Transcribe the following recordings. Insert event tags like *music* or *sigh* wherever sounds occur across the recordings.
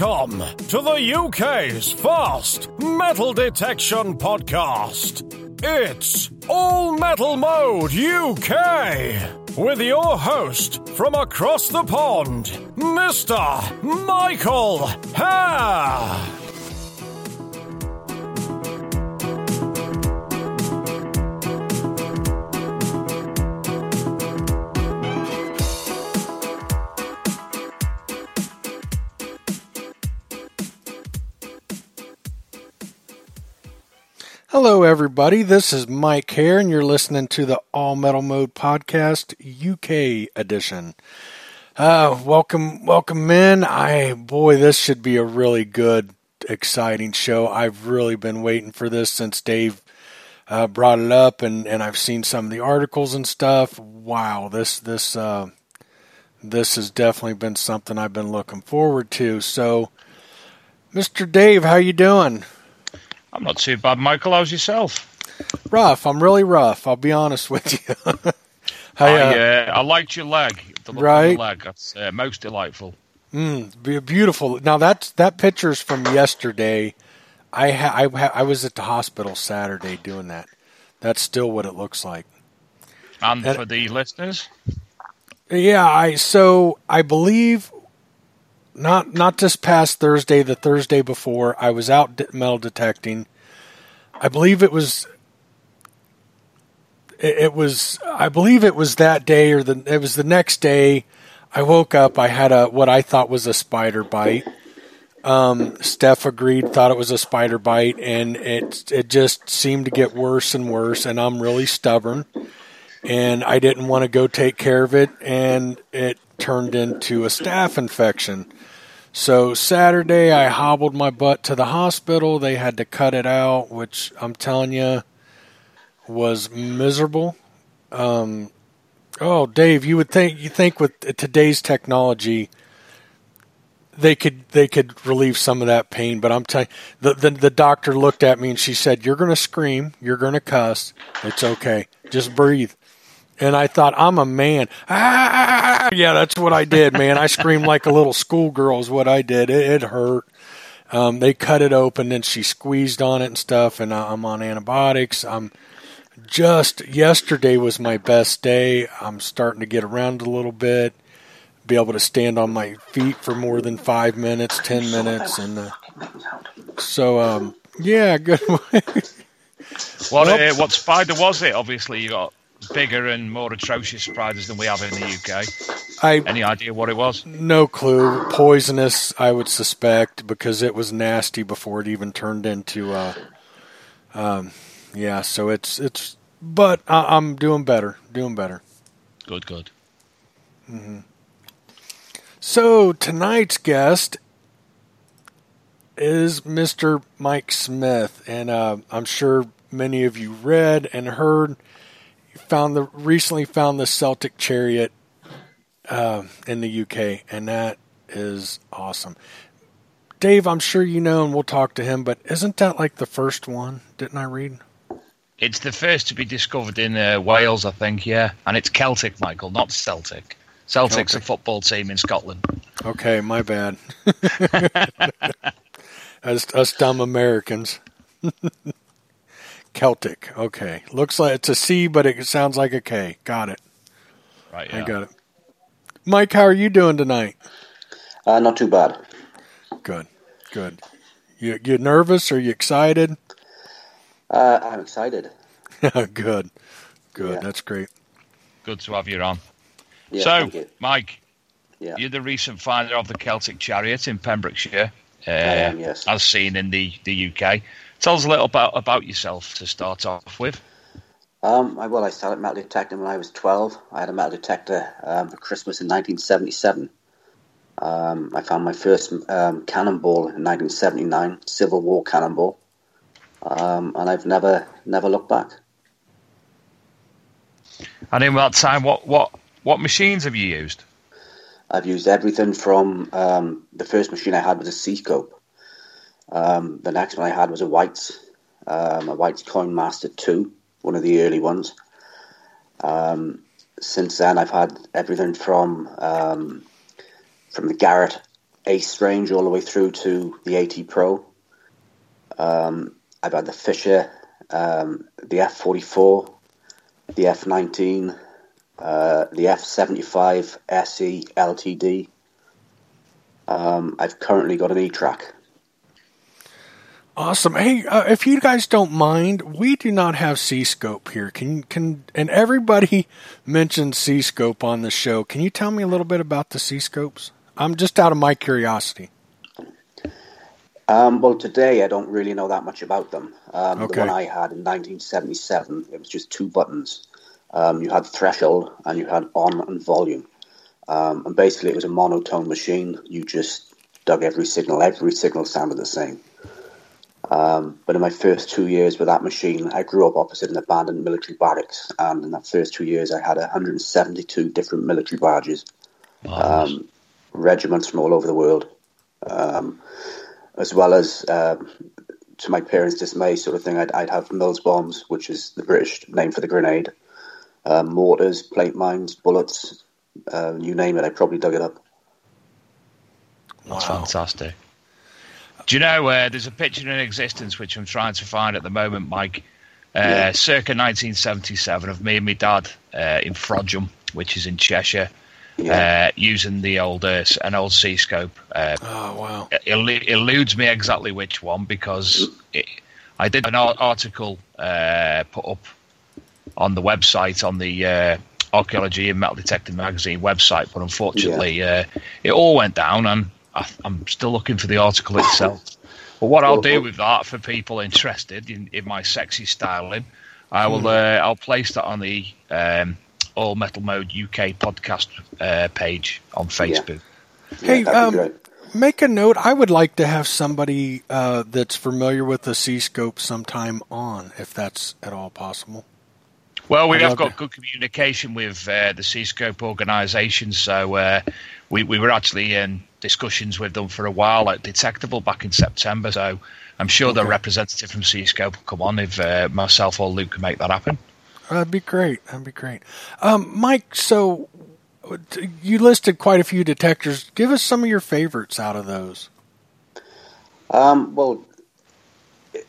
Welcome to the UK's first metal detection podcast. It's All Metal Mode UK with your host from across the pond, Mr. Michael Hare. Hello, everybody. This is Mike here, and you're listening to the All Metal Mode Podcast UK edition. Uh, welcome, welcome, men. I boy, this should be a really good, exciting show. I've really been waiting for this since Dave uh, brought it up, and and I've seen some of the articles and stuff. Wow, this this uh, this has definitely been something I've been looking forward to. So, Mr. Dave, how you doing? I'm not too bad, Michael. How's yourself? Rough. I'm really rough. I'll be honest with you. *laughs* I, uh, I liked your leg. The look right? of leg. That's uh, most delightful. Mm, beautiful. Now that's that picture's from yesterday. I ha- I, ha- I was at the hospital Saturday doing that. That's still what it looks like. And, and for the listeners, yeah. I so I believe not not this past Thursday, the Thursday before, I was out metal detecting. I believe it was it, was I believe it was that day or the it was the next day. I woke up. I had a what I thought was a spider bite. Um, Steph agreed, thought it was a spider bite, and it it just seemed to get worse and worse. And I'm really stubborn, and I didn't want to go take care of it, and it turned into a staph infection. So Saturday, I hobbled my butt to the hospital. They had to cut it out, which I'm telling you was miserable. Um, oh, Dave, you would think you think with today's technology they could they could relieve some of that pain, but I'm telling the, the the doctor looked at me and she said, "You're going to scream, you're going to cuss. It's okay. Just breathe." And I thought I'm a man. Ah, yeah, that's what I did, man. I screamed like a little schoolgirl is what I did. It, it hurt. Um, they cut it open and she squeezed on it and stuff, and I'm on antibiotics. I'm just yesterday was my best day. I'm starting to get around a little bit, be able to stand on my feet for more than five minutes, ten minutes, and uh, so um, yeah, good. *laughs* what uh, what spider was it? Obviously, you got bigger and more atrocious spiders than we have in the UK. I, Any idea what it was? No clue. Poisonous, I would suspect, because it was nasty before it even turned into. Uh, um, yeah, so it's it's. But I, am doing better. Doing better. Good, good. Mm-hmm. So tonight's guest is Mr. Mike Smith, and uh, I'm sure many of you read and heard found the recently found the Celtic Chariot uh, in the UK, and that is awesome. Dave, I'm sure you know, and we'll talk to him, but isn't that like the first one? Didn't I read? It's the first to be discovered in uh, Wales, I think, yeah. And it's Celtic, Michael, not Celtic. Celtic's Celtic. a football team in Scotland. Okay, my bad. *laughs* us, us dumb Americans. *laughs* Celtic. Okay. Looks like it's a C, but it sounds like a K. Got it. Right. Yeah. I got it. Mike, how are you doing tonight? Uh, not too bad. Good. Good. You you nervous? Are you excited? Uh, I'm excited. *laughs* good. Good. Yeah. That's great. Good to have you on. Yeah, so, Mike, yeah. you're the recent finder of the Celtic Chariot in Pembrokeshire. Uh, I am, yes. As seen in the, the UK. Tell us a little about about yourself to start off with. Um, I, well, I started metal detecting when I was 12. I had a metal detector um, for Christmas in 1977. Um, I found my first um, cannonball in 1979, Civil War cannonball, um, and I've never never looked back. And in that time, what what what machines have you used? I've used everything from um, the first machine I had was a C-scope. Um, the next one I had was a White's, um, a White's Coin Master 2, one of the early ones. Um, since then, I've had everything from um, from the Garrett Ace range all the way through to the AT Pro. Um, I've had the Fisher, um, the F44, the F19, uh, the F75 SE LTD. I've currently got an E-Trac. Awesome. Hey, uh, if you guys don't mind, we do not have C-scope here. Can can and everybody *laughs* mentions C-scope on the show. Can you tell me a little bit about the C-scopes? I'm just out of my curiosity. Um, well, today I don't really know that much about them. Um, okay. The one I had in 1977, it was just two buttons. Um, you had threshold and you had on and volume. Um, and basically, it was a monotone machine. You just dug every signal. Every signal sounded the same. Um, but in my first two years with that machine, I grew up opposite an abandoned military barracks, and in that first two years, I had 172 different military badges, um, regiments from all over the world, um, as well as, uh, to my parents' dismay, sort of thing. I'd, I'd, have Mills bombs, which is the British name for the grenade, uh, mortars, plate mines, bullets, uh, you name it. I probably dug it up. That's wow. fantastic. Do you know uh, there's a picture in existence which I'm trying to find at the moment, Mike? Uh, yeah. Circa 1977 of me and my dad uh, in Frodsham, which is in Cheshire, yeah. Uh, using the old uh, an old C scope. Uh, oh wow! It eludes me exactly which one because it, I did an article put up on the website on the Archaeology and Metal Detecting Magazine website, but unfortunately, yeah. it all went down and I, am still looking for the article itself. But what I'll do with that for people interested in, in my sexy styling, I will hmm. uh, I'll place that on the um, All Metal Mode UK podcast uh, page on Facebook. Yeah. Hey, yeah, um, make a note. I would like to have somebody uh, that's familiar with the C scope sometime on, if that's at all possible. Well, we have got to... good communication with uh, the C scope organisation, so uh, we, we were actually in discussions with them for a while at Detectival back in September. So I'm sure okay. the representative from C-Scope will come on if uh, myself or Luke can make that happen. That'd be great. That'd be great. Um, Mike, so you listed quite a few detectors. Give us some of your favorites out of those. Um, well,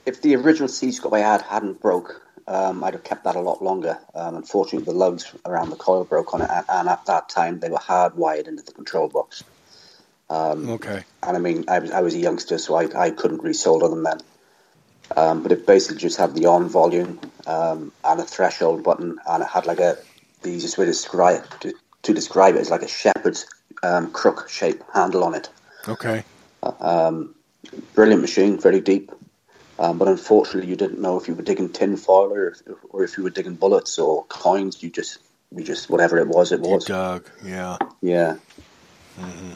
if the original C-scope I had hadn't broke, um, I'd have kept that a lot longer. Um, unfortunately, the lugs around the coil broke on it, and at that time they were hardwired into the control box. Um, okay. And I mean, I was, I was a youngster, so I, I couldn't resolder them then. Um, but it basically just had the on volume um, and a threshold button, and it had like a the easiest way to describe to, to describe it is like a shepherd's um, crook shape handle on it. Okay. Um, brilliant machine, very deep. Um, but unfortunately, you didn't know if you were digging tin foil or if, or if you were digging bullets or coins. You just, you just whatever it was, it was. You dug, yeah, yeah. Mm-hmm.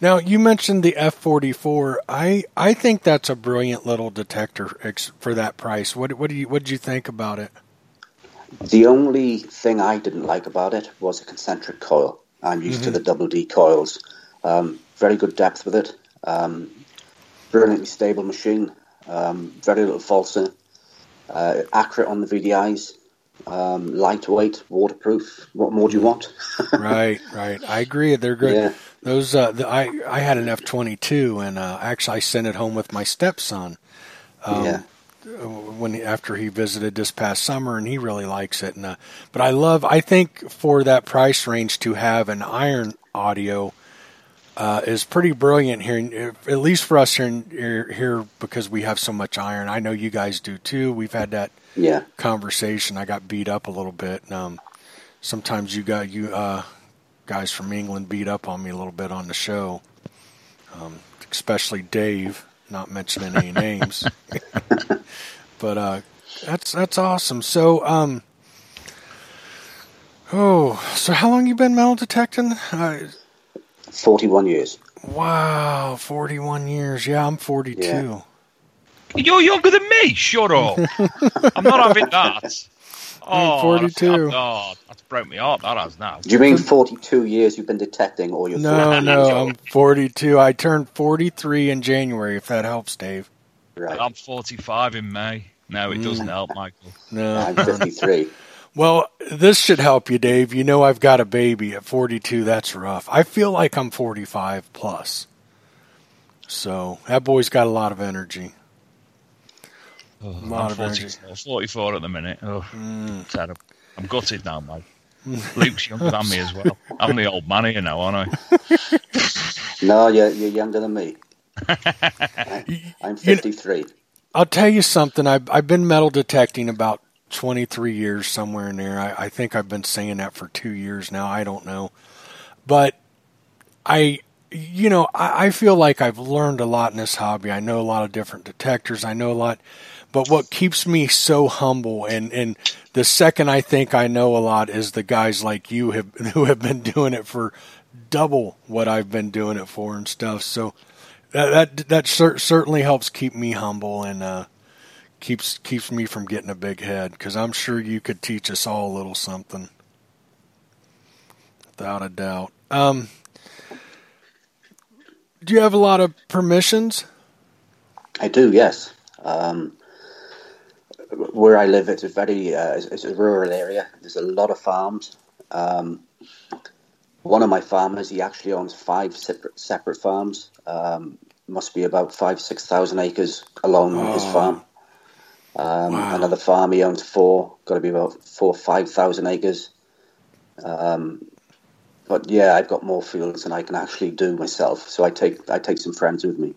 Now you mentioned the F forty four. I I think that's a brilliant little detector for that price. What what do you what did you think about it? The only thing I didn't like about it was a concentric coil. I'm used mm-hmm. to the double D coils. Um, very good depth with it. Um, brilliantly stable machine. Um, very little falsing. Uh, accurate on the VDIs. Um, lightweight, waterproof. What more do you want? *laughs* right, right. I agree. They're good. Yeah. Those uh, the, I I had an F twenty two, and uh, actually I sent it home with my stepson. Um, yeah when after he visited this past summer, and he really likes it. And uh, but I love, I think for that price range to have an iron audio uh, is pretty brilliant here, at least for us here, in, here, here because we have so much iron. I know you guys do too. We've had that yeah. conversation. I got beat up a little bit. Um, sometimes you got you uh, guys from England beat up on me a little bit on the show, um, especially Dave not mentioning any names. *laughs* but uh, that's that's awesome. So, um, oh, so how long you been metal detecting? Uh, Forty-one years. Wow, forty-one years. Yeah, I'm forty-two. Yeah. You're younger than me. Shut up. *laughs* I'm not having that. Oh, 42. oh, that's broke me up. That has now. Do you mean 42 years you've been detecting, all you're? No, no, *laughs* I'm 42. I turned 43 in January. If that helps, Dave. Right. I'm 45 in May. No, it mm. doesn't help, Michael. No, *laughs* I'm 53. *laughs* well, this should help you, Dave. You know I've got a baby at 42. That's rough. I feel like I'm 45 plus. So that boy's got a lot of energy. Oh, I'm 44, 44 at the minute. Oh, mm. terrible. I'm gutted now, mate. Luke's younger than me as well. I'm the old man here now, aren't I? *laughs* no, you're, you're younger than me. *laughs* I'm 53. You know, I'll tell you something. I've, I've been metal detecting about 23 years, somewhere in there. I, I think I've been saying that for two years now. I don't know. But I, you know, I, I feel like I've learned a lot in this hobby. I know a lot of different detectors. I know a lot but what keeps me so humble and, and the second I think I know a lot is the guys like you have, *laughs* who have been doing it for double what I've been doing it for and stuff. So that that, that cer- certainly helps keep me humble and uh, keeps keeps me from getting a big head because I'm sure you could teach us all a little something, without a doubt. Um, do you have a lot of permissions? I do. Yes. Um, where I live, it's a very uh, it's a rural area. There's a lot of farms. Um, one of my farmers, he actually owns five separate separate farms. Um, must be about five six thousand acres along oh. his farm. Um, wow. Another farm he owns four, got to be about four five thousand acres. Um, but yeah, I've got more fields than I can actually do myself. So I take I take some friends with me.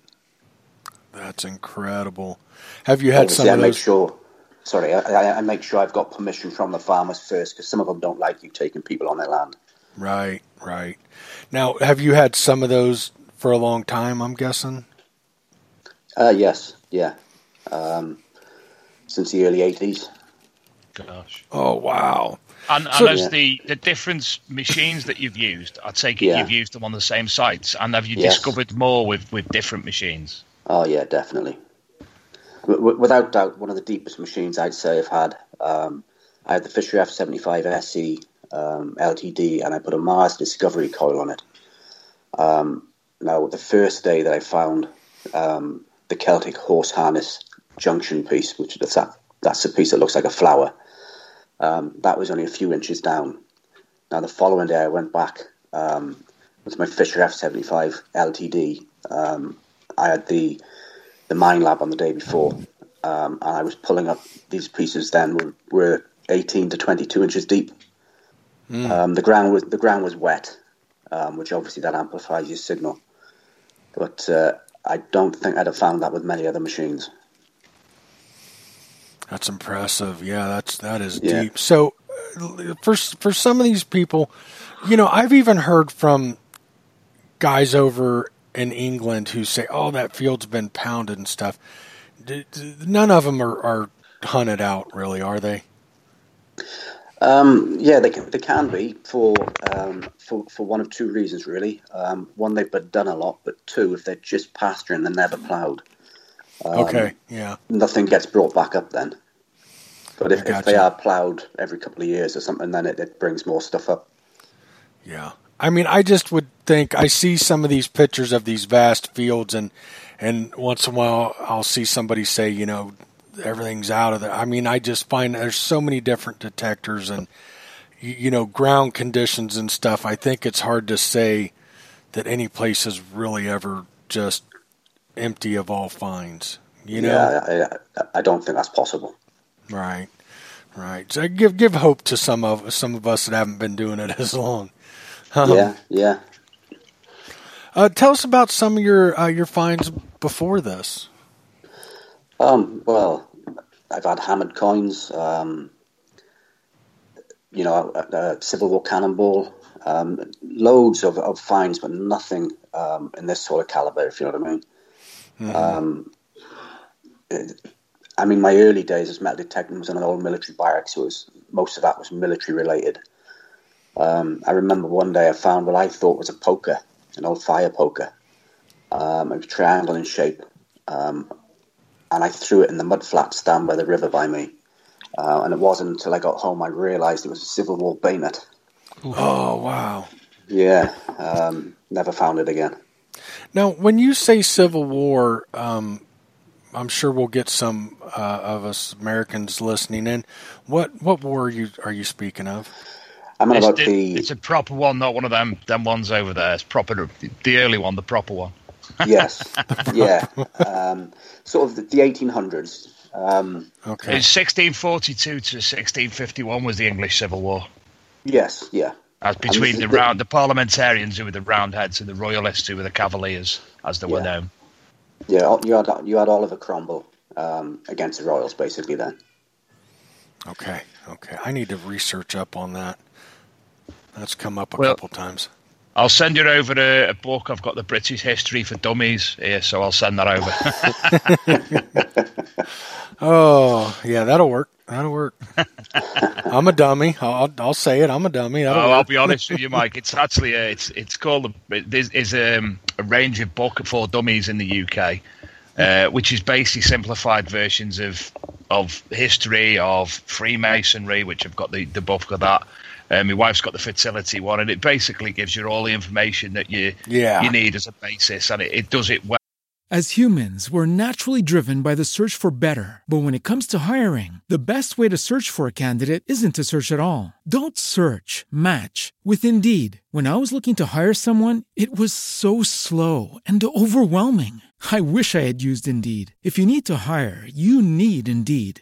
That's incredible. Have you had Obviously, some of those? make sure sorry, I, I, make sure I've got permission from the farmers first because some of them don't like you taking people on their land. Right, right. Now, have you had some of those for a long time? I'm guessing. Uh, yes, yeah, um, since the early '80s. Gosh. Oh wow. And, and so, as yeah. the, the different machines that you've used, I take it yeah. you've used them on the same sites. And have you yes. discovered more with, with different machines? Oh yeah, definitely without doubt, one of the deepest machines I'd say I've had. Um, I had the Fisher F75 SE um, LTD, and I put a Mars Discovery coil on it. Um, now, the first day that I found um, the Celtic horse harness junction piece, which that's that, that's a piece that looks like a flower. Um, that was only a few inches down. Now the following day I went back um, with my Fisher F75 LTD. I had the the Minelab on the day before, um, and I was pulling up these pieces. Then were, were 18 to 22 inches deep. Mm. Um, the ground was the ground was wet, um, which obviously that amplifies your signal. But uh, I don't think I'd have found that with many other machines. That's impressive. Yeah, that's that is yeah. deep. So uh, for for some of these people, you know, I've even heard from guys over in England who say, "Oh, that field's been pounded and stuff." None of them are, are hunted out, really, are they? Um, yeah, they can, they can be for um, for for one of two reasons, really. Um, one, they've been done a lot, but two, if they're just pasturing, they're never ploughed. Um, okay, yeah. Nothing gets brought back up then. But if, if they are ploughed every couple of years or something, then it, it brings more stuff up. Yeah. I mean, I just would think I see some of these pictures of these vast fields, and and once in a while I'll see somebody say, you know, everything's out of there. I mean, I just find there's so many different detectors and you know ground conditions and stuff. I think it's hard to say that any place is really ever just empty of all finds. You know, yeah, I, I don't think that's possible. Right, right. So give give hope to some of some of us that haven't been doing it *laughs* as long. Um, yeah, yeah. Uh, tell us about some of your uh, your finds before this. Um, well, I've had hammered coins. Um, you know, a, a, Civil War cannonball. Um, loads of, of finds, but nothing um, in this sort of caliber. If you know what I mean. Mm-hmm. Um, it, I mean, my early days as metal detecting was in an old military barracks. So it was most of that was military related. Um, I remember one day I found what I thought was a poker, an old fire poker. Um, it was triangle in shape, um, and I threw it in the mud flats down by the river by me. Uh, and it wasn't until I got home I realised it was a Civil War bayonet. Oh wow! Yeah, um, never found it again. Now, when you say Civil War, um, I'm sure we'll get some uh, of us Americans listening in. What what war are you are you speaking of? I mean it's about the, It's a proper one, not one of them them ones over there. It's proper, the early one, the proper one. *laughs* yes, yeah. Um, sort of the, the 1800s. Um, okay. 1642 to 1651 was the English Civil War. Yes, yeah. As between the, the round, the parliamentarians who were the Roundheads and the Royalists who were the Cavaliers, as they yeah. were known. Yeah, you had you had Oliver Cromwell um, against the Royals, basically. Then. Okay, okay. I need to research up on that. That's come up a well, couple times. I'll send you over a, a, book. I've got the British History for Dummies here, so I'll send that over. *laughs* oh, yeah, that'll work. That'll work. *laughs* I'm a dummy. I'll, I'll say it. I'm a dummy. Oh, I'll be honest with you, Mike. It's actually a, it's it's called a, there's um, a range of book for dummies in the UK, uh, which is basically simplified versions of of history of Freemasonry, which I've got the the book of that. Um, my wife's got the fertility one, and it basically gives you all the information that you yeah. you need as a basis, and it, it does it well. As humans, we're naturally driven by the search for better. But when it comes to hiring, the best way to search for a candidate isn't to search at all. Don't search. Match with Indeed. When I was looking to hire someone, it was so slow and overwhelming. I wish I had used Indeed. If you need to hire, you need Indeed.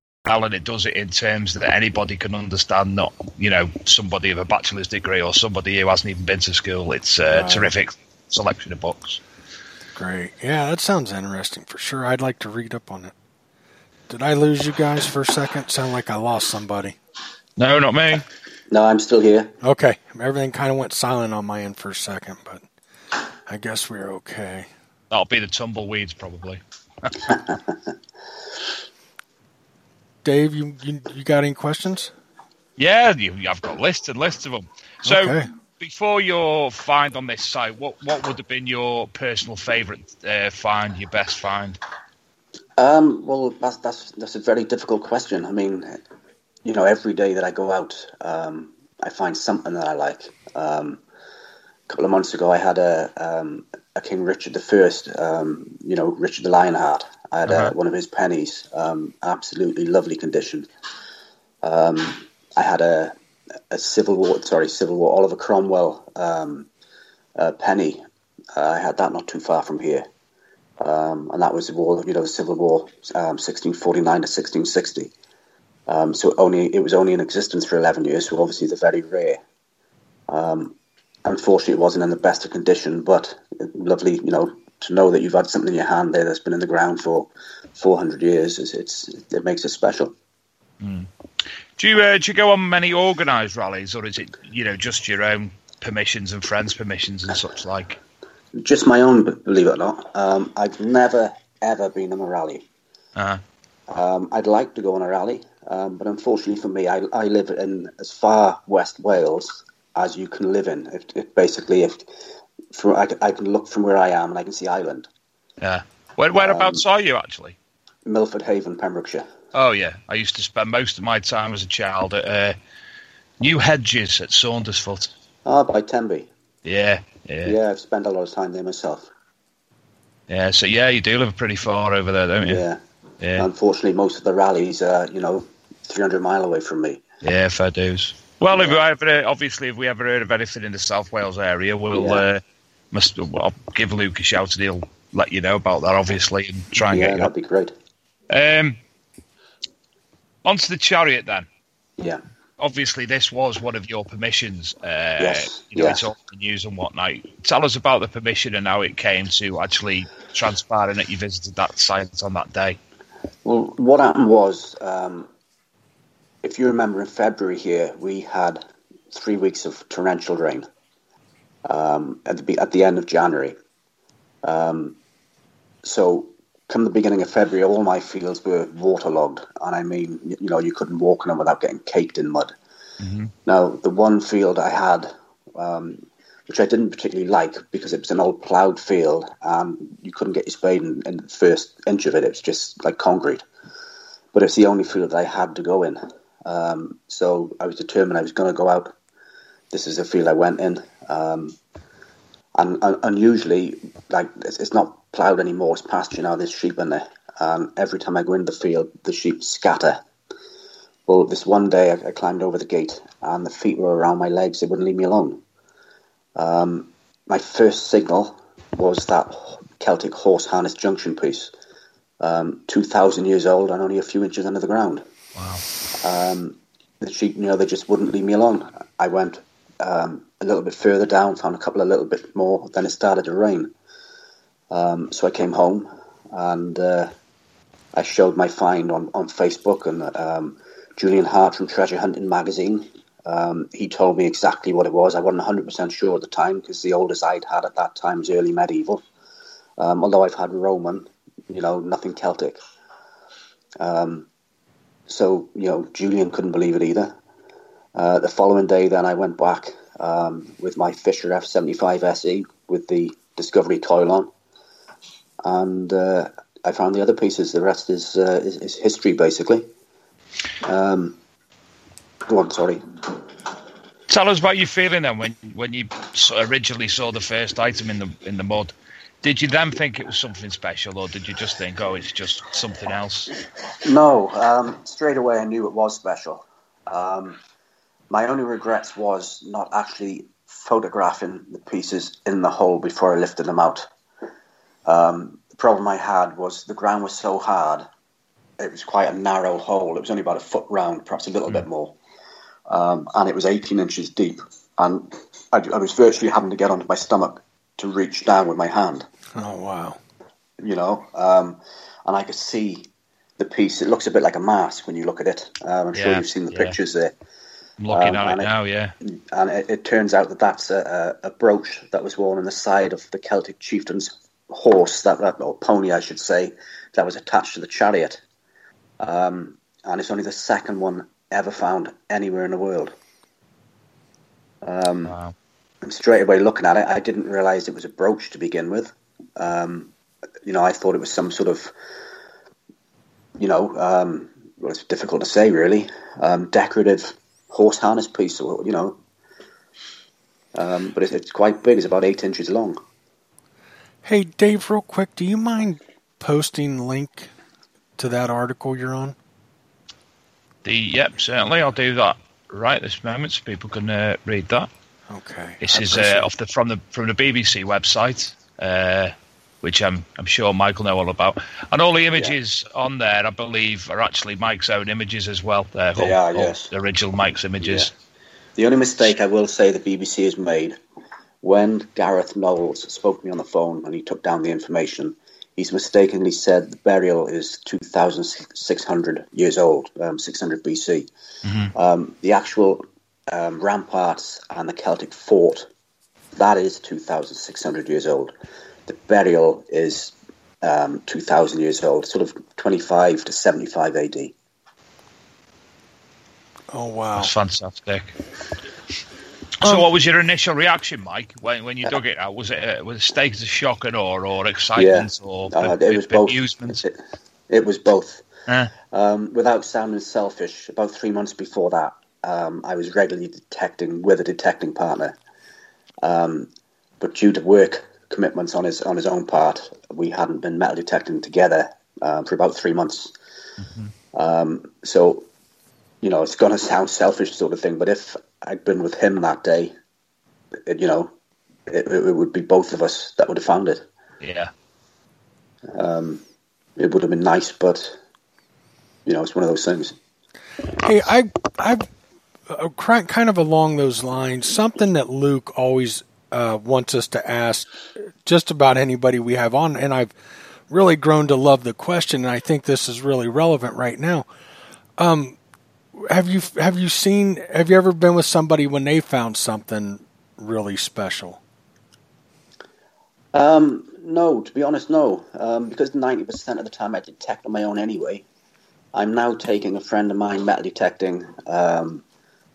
Alan, it does it in terms that anybody can understand, not, you know, somebody of a bachelor's degree or somebody who hasn't even been to school. It's a right. terrific selection of books. Great. Yeah, that sounds interesting for sure. I'd like to read up on it. Did I lose you guys for a second? Sound like I lost somebody. No, not me. No, I'm still here. Okay. Everything kind of went silent on my end for a second, but I guess we're okay. That'll be the tumbleweeds, probably. *laughs* *laughs* Dave, you, you, you got any questions? Yeah, you, I've got lists and lists of them. So, okay. before your find on this site, what what would have been your personal favourite uh, find, your best find? Um, well, that's that's that's a very difficult question. I mean, you know, every day that I go out, um, I find something that I like. Um, a couple of months ago, I had a um, a King Richard I, um, you know, Richard the Lionheart. I had uh-huh. one of his pennies, um, absolutely lovely condition. Um, I had a, a Civil War, sorry, Civil War Oliver Cromwell um, penny. Uh, I had that not too far from here, um, and that was the war, you know, the Civil War, 1649 um, to 1660. Um, so only it was only in existence for 11 years, so obviously they're very rare. unfortunately, it wasn't in the best of condition, but lovely, you know, to know that you've had something in your hand there that's been in the ground for 400 years, it's, it's it makes it special. Mm. Do you uh, do you go on many organised rallies, or is it you know just your own permissions and friends' permissions and such like? Just my own, believe it or not. Um, I've never ever been on a rally. Uh-huh. Um, I'd like to go on a rally, um, but unfortunately for me, I, I live in as far West Wales as you can live in. If, if basically, if from I, I, can look from where I am and I can see Ireland. Yeah. Where, whereabouts um, are you actually? Milford Haven, Pembrokeshire. Oh yeah, I used to spend most of my time as a child at uh, New Hedges at Saundersfoot. Ah, by Tenby. Yeah, yeah. Yeah, I've spent a lot of time there myself. Yeah, so yeah, you do live pretty far over there, don't you? Yeah. Yeah. Unfortunately, most of the rallies are, you know, 300 mile away from me. Yeah, fair dues. Well, if we ever, obviously, if we ever heard of anything in the South Wales area, we'll yeah. uh, must I'll give Luke a shout and he'll let you know about that, obviously, and try and yeah, get you. that'd be great. Um, onto the chariot then. Yeah. Obviously, this was one of your permissions. Uh, yes. You know, yes. it's all the news and whatnot. Tell us about the permission and how it came to actually transpiring that you visited that site on that day. Well, what happened was um, if you remember in February here, we had three weeks of torrential rain um, at, the, at the end of January. Um, so, come the beginning of February, all my fields were waterlogged, and I mean, you know, you couldn't walk on them without getting caked in mud. Mm-hmm. Now, the one field I had, um, which I didn't particularly like because it was an old ploughed field, and you couldn't get your spade in, in the first inch of it. It was just like concrete. But it's the only field that I had to go in. Um, so I was determined I was going to go out. This is the field I went in. Um, and, and, unusually, like it's, it's, not ploughed anymore. It's pasture now. There's sheep in there. Um, every time I go into the field, the sheep scatter. Well, this one day I, I, climbed over the gate, and the feet were around my legs. They wouldn't leave me alone. Um, my first signal was that Celtic horse harness junction piece, um, two thousand years old and only a few inches under the ground. Wow. Um, the sheep, you know, they just wouldn't leave me alone. I went um, a little bit further down, found a couple a little bit more. Then it started to rain. Um, so I came home and uh, I showed my find on, on Facebook, and um, Julian Hart from Treasure Hunting magazine. Um, he told me exactly what it was. I wasn't 100% sure at the time because the oldest I'd had at that time was early medieval. Um, although I've had Roman, you know, nothing Celtic. Um, so, you know, Julian couldn't believe it either. Uh, the following day, then I went back um, with my Fisher F75 SE with the Discovery coil on, and uh, I found the other pieces. The rest is uh, is, is, history, basically. Um, go on, sorry. Tell us about your feeling then when when you originally saw the first item in the in the mud. Did you then think it was something special, or did you just think, oh, it's just something else? No, um, straight away I knew it was special. Um, my only regrets was not actually photographing the pieces in the hole before I lifted them out. Um, the problem I had was the ground was so hard. It was quite a narrow hole. It was only about a foot round, perhaps a little mm. bit more, um, and it was 18 inches deep. And I, I, was virtually having to get onto my stomach to reach down with my hand. Oh wow! You know, um, and I could see the piece. It looks a bit like a mask when you look at it. Um, I'm yeah, sure you've seen the yeah. pictures there. I'm looking um, at it now, yeah. And it, it, turns out that that's a, a, brooch that was worn on the side of the Celtic chieftain's horse, that or pony, I should say, that was attached to the chariot. Um, and it's only the second one ever found anywhere in the world. Um, wow. And straight away looking at it, I didn't realise it was a brooch to begin with. Um, you know, I thought it was some sort of, you know, um, well, it's difficult to say really, um, decorative horse harness piece, or you know. Um, but it's, it's quite big. It's about eight inches long. Hey, Dave, real quick, do you mind posting link to that article you're on? The yep, certainly. I'll do that right this moment, so people can uh, read that. Okay. This I is uh, off the from the from the BBC website. Uh, which I'm I'm sure Mike will know all about. And all the images yeah. on there, I believe, are actually Mike's own images as well. They're they are, yes. The original Mike's images. Yeah. The only mistake I will say the BBC has made when Gareth Knowles spoke to me on the phone and he took down the information, he's mistakenly said the burial is 2,600 years old, um, 600 BC. Mm-hmm. Um, the actual um, ramparts and the Celtic fort, that is 2,600 years old the burial is um, 2,000 years old, sort of 25 to 75 AD. Oh, wow. That's fantastic. So, um, what was your initial reaction, Mike, when, when you dug it out? Was it uh, was it stakes of shock and awe, or excitement, yeah, or uh, it was both. amusement? It, it was both. Uh. Um, without sounding selfish, about three months before that, um, I was regularly detecting with a detecting partner. Um, but due to work commitments on his on his own part. We hadn't been metal detecting together uh, for about three months. Mm-hmm. Um, so, you know, it's going to sound selfish, sort of thing. But if I'd been with him that day, it, you know, it, it, would be both of us that would have found it. Yeah. Um, it would have been nice, but you know, it's one of those things. Hey, I, I, uh, kind of along those lines, something that Luke always uh, wants us to ask just about anybody we have on, and I've really grown to love the question, and I think this is really relevant right now. Um, have you have you seen? Have you ever been with somebody when they found something really special? Um, no, to be honest, no. Um, because ninety percent of the time I detect on my own anyway. I'm now taking a friend of mine metal detecting. Um,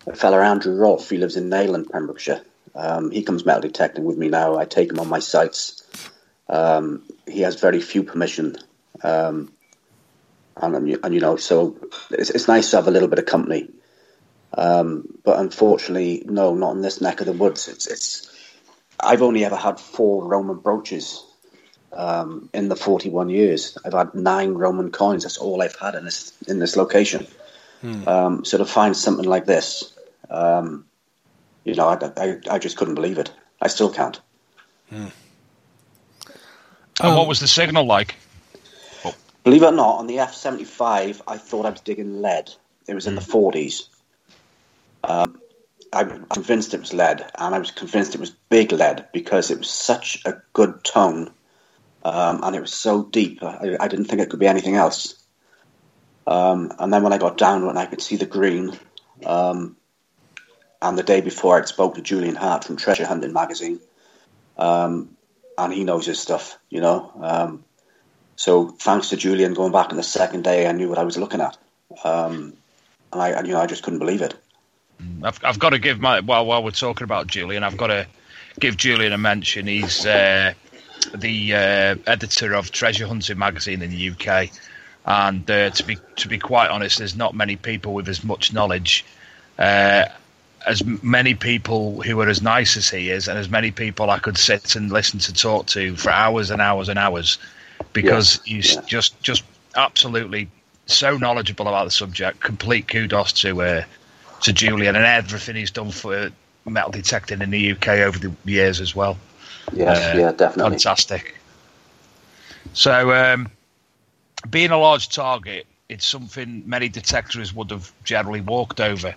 a fella Andrew Rolfe. He lives in Neyland, Pembrokeshire. Um, he comes metal detecting with me now. I take him on my sites. Um, he has very few permission, um, and, and you know, so it's, it's, nice to have a little bit of company. Um, but unfortunately, no, not in this neck of the woods. It's, it's I've only ever had four Roman brooches um, in the forty-one years. I've had nine Roman coins. That's all I've had in this in this location. Hmm. Um, so to find something like this. Um, you know, I, I, I just couldn't believe it. I still can't. Hmm. And um, what was the signal like? Oh. Believe it or not, on the F seventy five, I thought I was digging lead. It was in the hmm. forties. Um, I'm convinced it was lead, and I was convinced it was big lead because it was such a good tone, um, and it was so deep. I, I, didn't think it could be anything else. Um, and then when I got down and I could see the green, um, and the day before I'd spoke to Julian Hart from Treasure Hunting magazine, um, and he knows his stuff, you know. Um, so thanks to Julian going back on the second day, I knew what I was looking at, um, and I, you know, I just couldn't believe it. I've, I've got to give my well while we're talking about Julian, I've got to give Julian a mention. He's uh, the uh, editor of Treasure Hunting magazine in the UK, and uh, to be to be quite honest, there's not many people with as much knowledge. As many people who are as nice as he is, and as many people I could sit and listen to talk to for hours and hours and hours, because he's yeah. just just absolutely so knowledgeable about the subject. Complete kudos to uh, to Julian and everything he's done for metal detecting in the UK over the years as well. Yes, uh, yeah, definitely. Fantastic. So, um, being a large target, it's something many detectors would have generally walked over.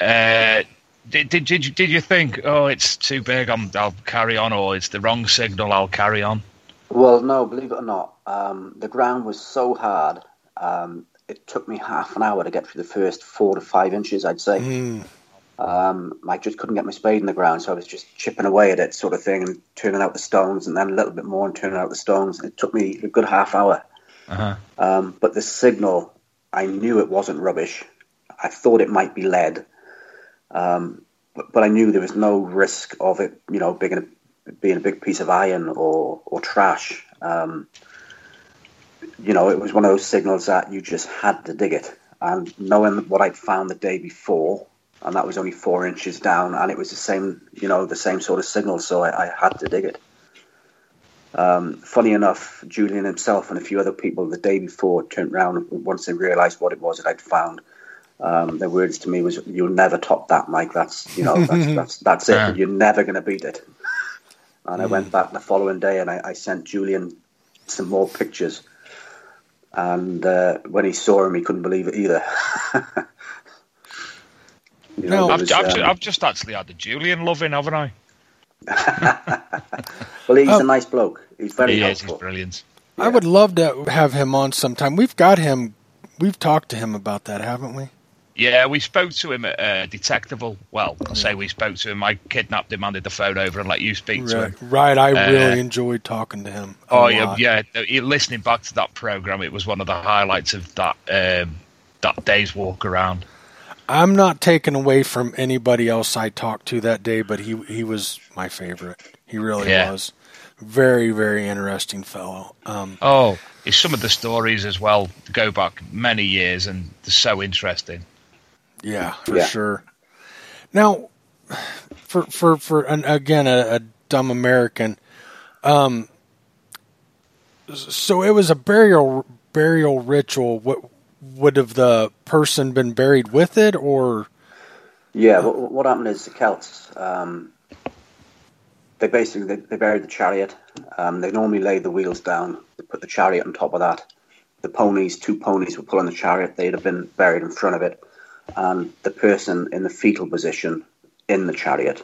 Uh, did, did, did, you, did you think, oh, it's too big, i will carry on, or it's the wrong signal, I'll carry on? Well, no, believe it or not, um, the ground was so hard. Um, it took me half an hour to get through the first four to five inches, I'd say. Mm. Um, I just couldn't get my spade in the ground, so I was just chipping away at it, sort of thing, and turning out the stones, and then a little bit more and turning out the stones. It took me a good half hour. Uh-huh. Um, but the signal, I knew it wasn't rubbish. I thought it might be lead, um, but, but, I knew there was no risk of it, you know, being a, being a big piece of iron or or trash. Um, you know, it was one of those signals that you just had to dig it. And knowing what I'd found the day before, and that was only four inches down, and it was the same, you know, the same sort of signal, so I, I had to dig it. Um, funny enough, Julian himself and a few other people the day before turned around once they realised what it was that I'd found. Um, their words to me was, "You'll never top that, Mike. That's you know, that's *laughs* that's, that's it. Yeah. You're never going to beat it." *laughs* And mm. I went back the following day and I, I sent Julian some more pictures and uh, when he saw him, he couldn't believe it either. *laughs* you know, no, I've, was, I've, um, I've, just actually had the Julian loving, haven't I? well, he's oh. a nice bloke. He's very he helpful. Is, he's brilliant. Yeah. I would love to have him on sometime. We've got him. We've talked to him about that, haven't we? Yeah, we spoke to him at uh, Detectival. Well, I say we spoke to him. I kidnapped him, handed the phone over, and let you speak right. to him. Right. I uh, really enjoyed talking to him. Oh yeah, yeah. Listening back to that program, it was one of the highlights of that um, that day's walk around. I'm not taken away from anybody else I talked to that day, but he he was my favorite. He really yeah. was. Very very interesting fellow. Um, oh, some of the stories as well go back many years and they're so interesting. Yeah, for yeah. sure. Now, for for for an, again a, a, dumb American, um, so it was a burial burial ritual. What would have the person been buried with it, or? Yeah, what, what happened is the Celts. Um, they basically they, they, buried the chariot. Um, they normally lay the wheels down. They put the chariot on top of that. The ponies, two ponies, were pulling the chariot. They'd have been buried in front of it and the person in the fetal position in the chariot.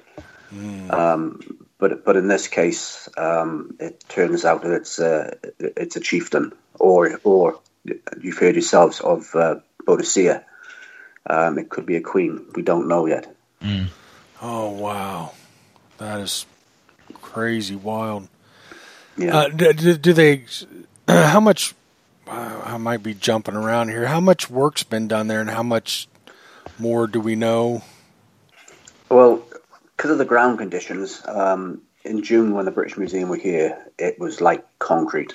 Mm. Um, but but in this case, um, it turns out that it's a it's a chieftain, or or you've heard yourselves of uh, Boadicea. Um, it could be a queen. We don't know yet. Mm. Oh wow, that is crazy wild. Yeah. Uh, do, do, they? *clears throat* how much? Uh, I might be jumping around here. How much work's been done there, and how much more do we know? Well, because of the ground conditions, um, in June when the British Museum were here, it was like concrete.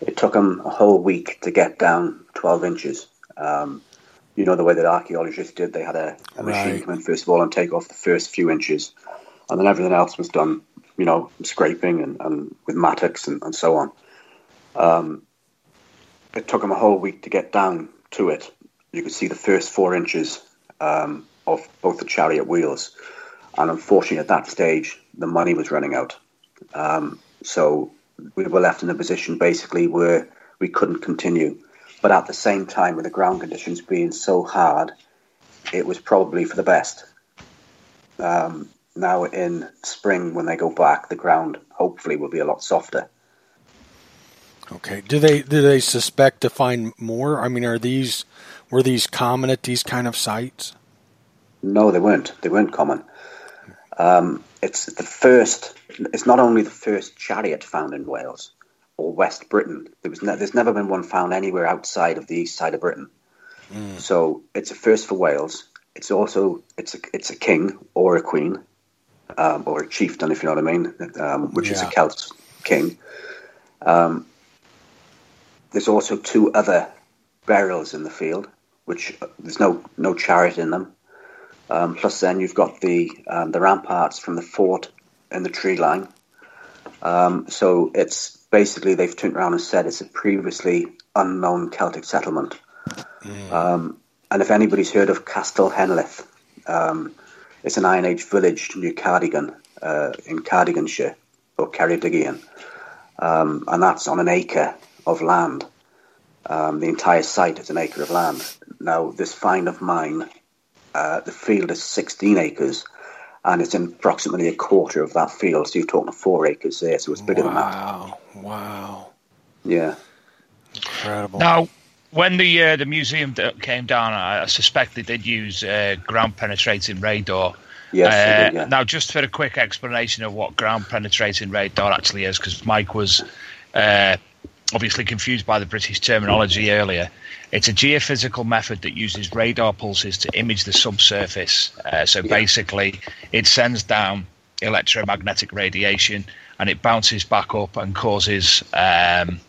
It took them a whole week to get down 12 inches. Um, you know the way that archaeologists did. They had a, a machine right. come in first of all and take off the first few inches, and then everything else was done, you know, scraping and, and with mattocks and, and so on. Um, it took them a whole week to get down to it. You could see the first four inches um, of both the chariot wheels. And unfortunately, at that stage, the money was running out. Um, so we were left in a position basically where we couldn't continue. But at the same time, with the ground conditions being so hard, it was probably for the best. Um, now in spring, when they go back, the ground hopefully will be a lot softer. Okay. Do they do they suspect to find more? I mean, are these were these common at these kind of sites? No, they weren't. They weren't common. Um, it's the first. It's not only the first chariot found in Wales or West Britain. There was ne- there's never been one found anywhere outside of the east side of Britain. Mm. So it's a first for Wales. It's also it's a it's a king or a queen um, or a chieftain, if you know what I mean, um, which yeah. is a Celt king. Um, there's also two other burials in the field, which uh, there's no no chariot in them. Um, plus, then you've got the um, the ramparts from the fort and the tree line. Um, so it's basically they've turned around and said it's a previously unknown Celtic settlement. Mm. Um, and if anybody's heard of Castell Henllys, um, it's an Iron Age village near Cardigan, uh, in Cardiganshire, or Ceredigion. Um, and that's on an acre of land. Um, the entire site is an acre of land. Now, this find of mine, uh, the field is 16 acres, and it's in approximately a quarter of that field. So you're talking four acres there, so it's bigger wow. than that. Wow! Wow! Yeah. Incredible. Now, when the uh, the museum came down, I suspect they did use uh, ground penetrating radar. Yes, uh, did, yeah. Now, just for a quick explanation of what ground penetrating radar actually is, because Mike was uh, obviously confused by the British terminology earlier. It's a geophysical method that uses radar pulses to image the subsurface. Uh, so yeah. basically, it sends down electromagnetic radiation and it bounces back up and causes um,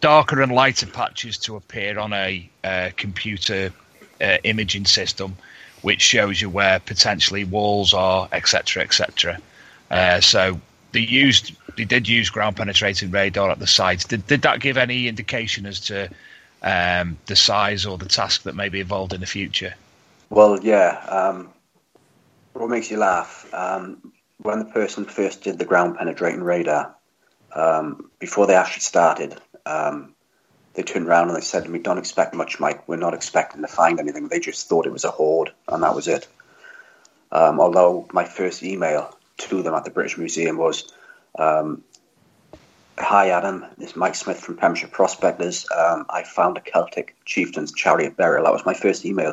darker and lighter patches to appear on a uh, computer uh, imaging system, which shows you where potentially walls are, etc., etc. Uh, so they used they did use ground penetrating radar at the site. Did, did that give any indication as to um, the size or the task that may be involved in the future? Well, yeah. Um, what makes you laugh? Um, when the person first did the ground penetrating radar, um, before they actually started, um, they turned around and they said to me, "Don't expect much, Mike. We're not expecting to find anything." They just thought it was a hoard, and that was it. Um, although my first email to them at the British Museum was, um, "Hi Adam, this is Mike Smith from Pembrokeshire Prospectors. Um, I found a Celtic chieftain's chariot burial." That was my first email.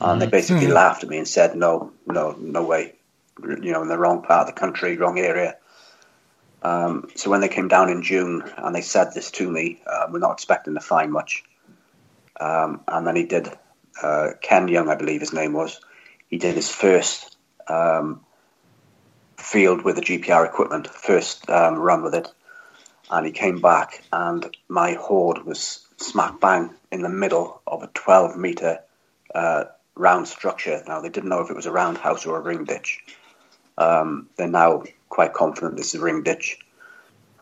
and they basically mm. laughed at me and said, "No, no, no way. You know, in the wrong part of the country, wrong area." Um, so when they came down in June and they said this to me, uh, we're not expecting to find much. Um, and then he did. Uh, Ken Young, I believe his name was. He did his first um, field with the GPR equipment, first um, run with it, and he came back, and my hoard was smack bang in the middle of a 12 meter uh, round structure. Now they didn't know if it was a roundhouse or a ring ditch. Um, they're now quite confident this is a ring ditch.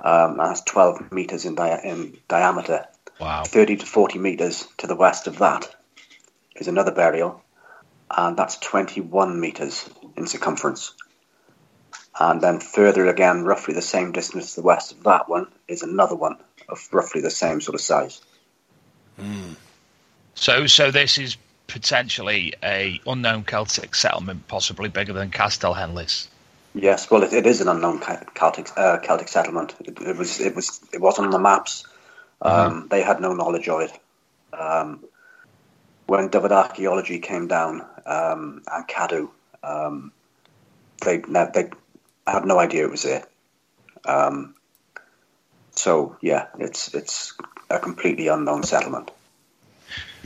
Um, that's 12 meters in, dia- in diameter. Wow. 30 to 40 meters to the west of that is another burial, and that's 21 meters in circumference. And then further again, roughly the same distance to the west of that one, is another one of roughly the same sort of size. So, so this is potentially a unknown Celtic settlement, possibly bigger than Castell Henllys. Yes, well, it, it is an unknown Celtic uh, Celtic settlement. It, it was it was it wasn't on the maps. Um, They had no knowledge of it. Um, when Dyfed archaeology came down um, and Cadw, um, they they had no idea it was there. Um, so yeah, it's it's a completely unknown settlement.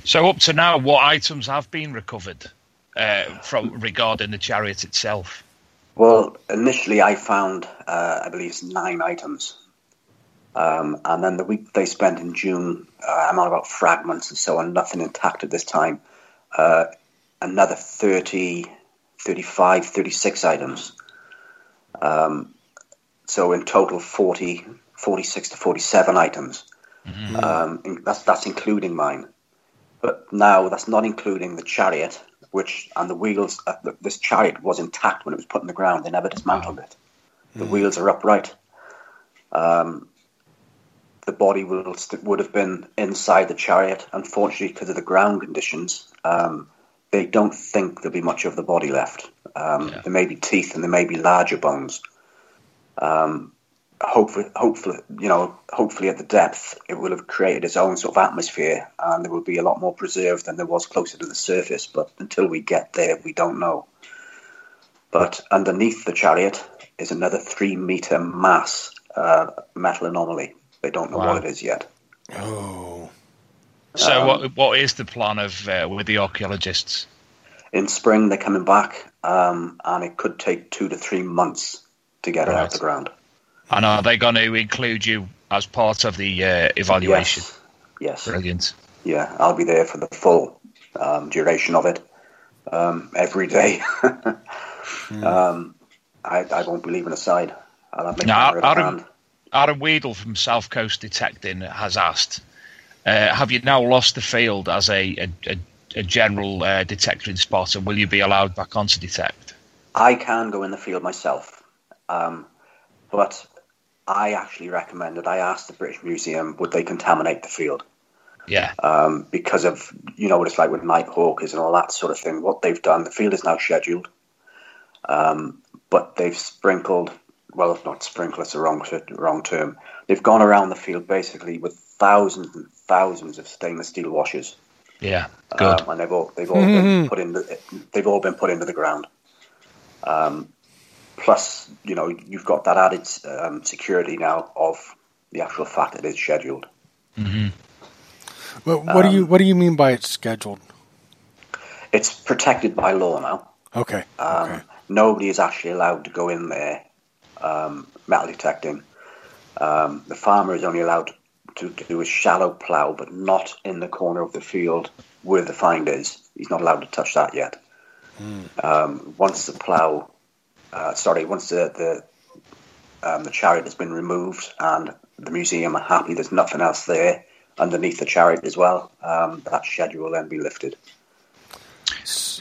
So, up to now, what items have been recovered uh, from regarding the chariot itself? Well, initially I found, uh, I believe, it's nine items. Um, and then the week they spent in June, uh, I'm on about fragments and so on, nothing intact at this time. Uh, another 30, 35, 36 items. Um, so in total, 40, 46 to 47 items. Um, that's, that's including mine. But now that's not including the chariot, which and the wheels. Uh, th- this chariot was intact when it was put in the ground. They never dismantled it. The wheels are upright. Um, the body will st- would have been inside the chariot. Unfortunately, because of the ground conditions, um, they don't think there'll be much of the body left. Um, Yeah. There may be teeth and there may be larger bones. Um, hopefully, hopefully, you know, hopefully at the depth, it will have created its own sort of atmosphere, and there will be a lot more preserved than there was closer to the surface. But until we get there, we don't know. But underneath the chariot is another three meter mass uh, metal anomaly. They don't know Wow. what it is yet. Oh. So, Um, what what is the plan of uh, with the archaeologists? In spring, they're coming back, um, and it could take two to three months to get it Right. out the ground. And are they going to include you as part of the uh, evaluation? Yes. Yes. Brilliant. Yeah, I'll be there for the full um, duration of it um, every day. *laughs* um, I, I won't be leaving aside. I'll have my Now, camera at Adam- Aaron Weedle from South Coast Detecting has asked, uh, have you now lost the field as a, a, a, a general uh, detector and? Will you be allowed back on to detect? I can go in the field myself, um, but I actually recommended. I asked the British Museum would they contaminate the field Yeah. um, because of you know what it's like with night hawkers and all that sort of thing. What they've done, the field is now scheduled, um, but they've sprinkled. Well, if not sprinkle. It's the wrong wrong term. They've gone around the field basically with thousands and thousands of stainless steel washers. Yeah. Good. Um, and they've all they've all been put in the, they've all been put into the ground. Um, plus, you know, you've got that added um, security now of the actual fact it is scheduled. What, what do you What do you mean by it's scheduled? It's protected by law now. Okay. Um, okay. Nobody is actually allowed to go in there um, metal detecting. Um, the farmer is only allowed to do a shallow plough, but not in the corner of the field where the find is. He's not allowed to touch that yet. Um, once the plough, uh, sorry, once the the, um, the chariot has been removed and the museum are happy there's nothing else there underneath the chariot as well, um, that schedule will then be lifted.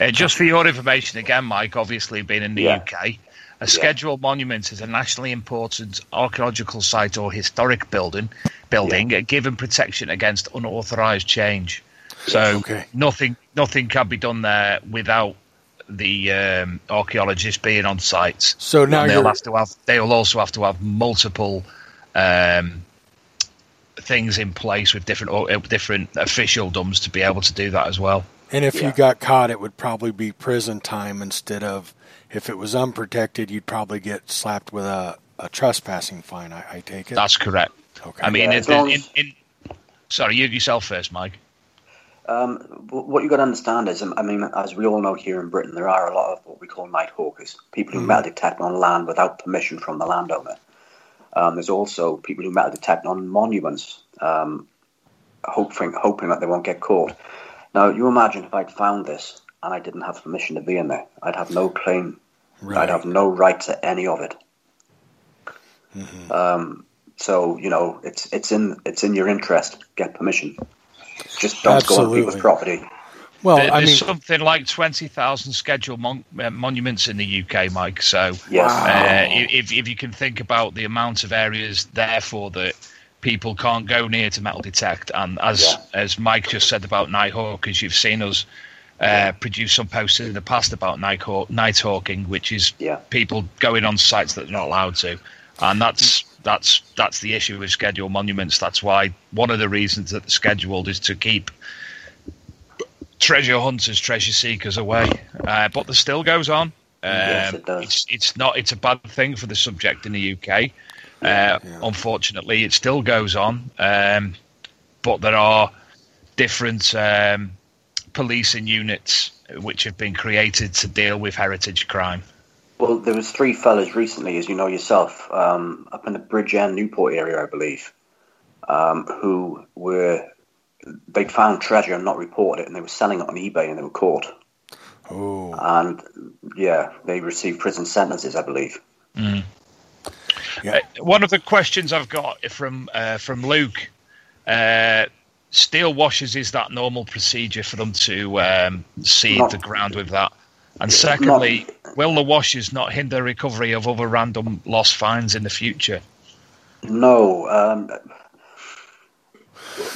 Uh, just for your information again, Mike, obviously being in the Yeah. UK, a scheduled monument is a nationally important archaeological site or historic building, building uh, given protection against unauthorized change. So Okay. nothing, nothing can be done there without the um, archaeologist being on site. So now they'll have to have. They'll also have to have multiple um, things in place with different uh, different officialdoms to be able to do that as well. And if Yeah. you got caught, it would probably be prison time instead of if it was unprotected, you'd probably get slapped with a, a trespassing fine. I, I take it. That's correct. okay. I mean, Yeah, it, as in, in, sorry, you yourself first, Mike. Um, what you've got to understand is, um, I mean, as we all know here in Britain, there are a lot of what we call night hawkers, people who metal detect on land without permission from the landowner. Um, there's also people who metal detect on monuments, um, hoping hoping that they won't get caught. Now, you imagine if I'd found this and I didn't have permission to be in there, I'd have no claim. Right. I'd have no right to any of it. Mm-hmm. Um, so you know, it's it's in it's in your interest. Get permission. Just don't Absolutely. go on people's property. Well, there, I there's mean, something like twenty thousand scheduled mon- uh, monuments in the UK, Mike. So, yes. uh, if if you can think about the amount of areas, therefore that people can't go near to metal detect, and as yeah. as Mike just said about nighthawk, as you've seen us uh, produce some posts in the past about night, hawk, night hawking, which is yeah. people going on sites that they're not allowed to, and that's that's that's the issue with scheduled monuments. That's why one of the reasons that the scheduled is to keep treasure hunters, treasure seekers away. Uh, but this still goes on. Um, yes, it does. It's, it's not. It's a bad thing for the subject in the UK. Uh, yeah. Unfortunately, it still goes on. Um, but there are different um, policing units which have been created to deal with heritage crime. Well, there was three fellas recently, as you know yourself, um, up in the Bridgend Newport area, I believe, um, who were they'd found treasure and not reported it, and they were selling it on eBay, and they were caught. Oh. And yeah, they received prison sentences, I believe. Mm. Yeah. Uh, one of the questions I've got from uh, from Luke. Uh, steel washers is that normal procedure for them to um, seed not, the ground with that? And secondly, not, will the washers not hinder recovery of other random lost finds in the future? No. Um,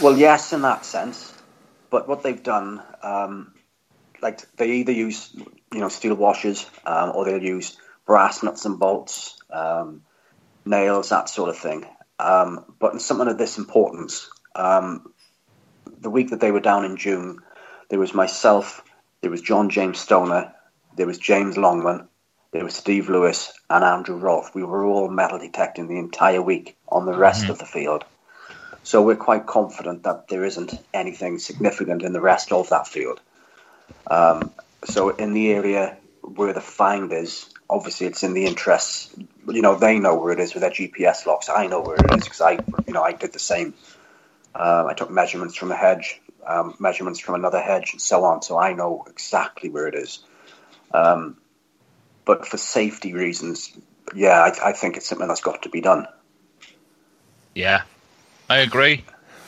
well, yes, in that sense. But what they've done, um, like they either use you know steel washers um, or they'll use brass nuts and bolts, um, nails, that sort of thing. Um, but in something of this importance, um, the week that they were down in June, there was myself, there was John James Stoner, there was James Longman, there was Steve Lewis, and Andrew Rolfe. We were all metal detecting the entire week on the rest mm-hmm. of the field. So we're quite confident that there isn't anything significant in the rest of that field. Um, so in the area where the find is, obviously it's in the interests. You know, they know where it is with their GPS locks. I know where it is because I, you know, I did the same. Uh, I took measurements from a hedge, um, measurements from another hedge, and so on. So I know exactly where it is. Um, but for safety reasons, yeah, I, I, think it's something that's got to be done. Yeah, I agree.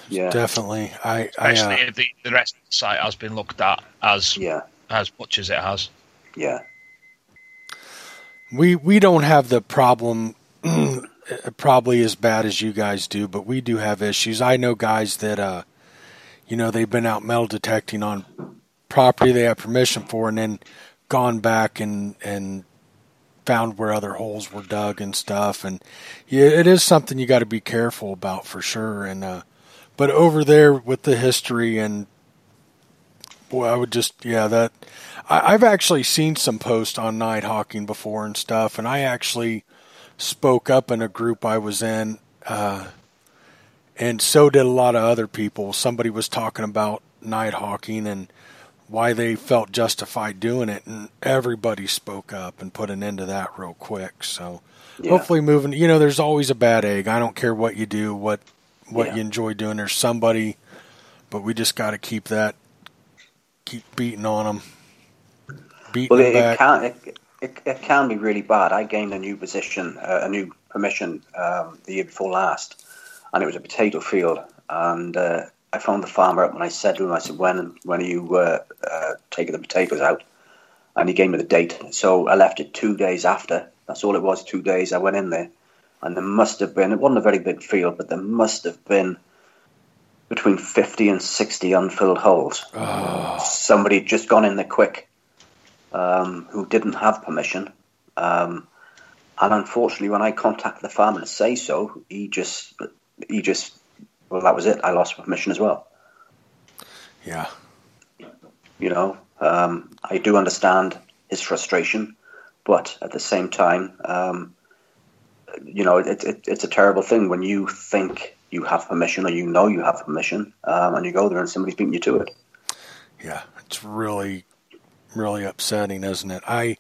Yeah, definitely. I, especially I, uh, the, the rest of the site has been looked at as yeah as much as it has. Yeah. We we don't have the problem *clears throat* probably as bad as you guys do, but we do have issues. I know guys that uh you know they've been out metal detecting on property they have permission for and then gone back and and found where other holes were dug and stuff. And yeah it is something you got to be careful about for sure. And uh but over there with the history and boy I would just yeah that I, have actually seen some posts on night hawking before and stuff. And I actually spoke up in a group I was in uh and so did a lot of other people. Somebody was talking about night hawking and why they felt justified doing it, and everybody spoke up and put an end to that real quick. So yeah. hopefully, moving. You know, there's always a bad egg. I don't care what you do, what what yeah. you enjoy doing. There's somebody, but we just got to keep that, keep beating on them. Beating well, it, it can it, it, it, can be really bad. I gained a new position, uh, a new permission um, the year before last, and it was a potato field, and uh, I phoned the farmer up and I said to him, I said, when when are you uh, uh, taking the potatoes out? And he gave me the date. So I left it two days after. That's all it was, two days. I went in there. And there must have been, it wasn't a very big field, but there must have been between 50 and 60 unfilled holes. Oh. Somebody had just gone in there quick um, who didn't have permission. Um, and unfortunately, when I contacted the farmer to say so, he just he just well, that was it. I lost permission as well. Yeah. You know, um, I do understand his frustration, but at the same time, um, you know, it, it, it's a terrible thing when you think you have permission or you know you have permission, um, and you go there and somebody's beating you to it. Yeah, it's really, really upsetting, isn't it? I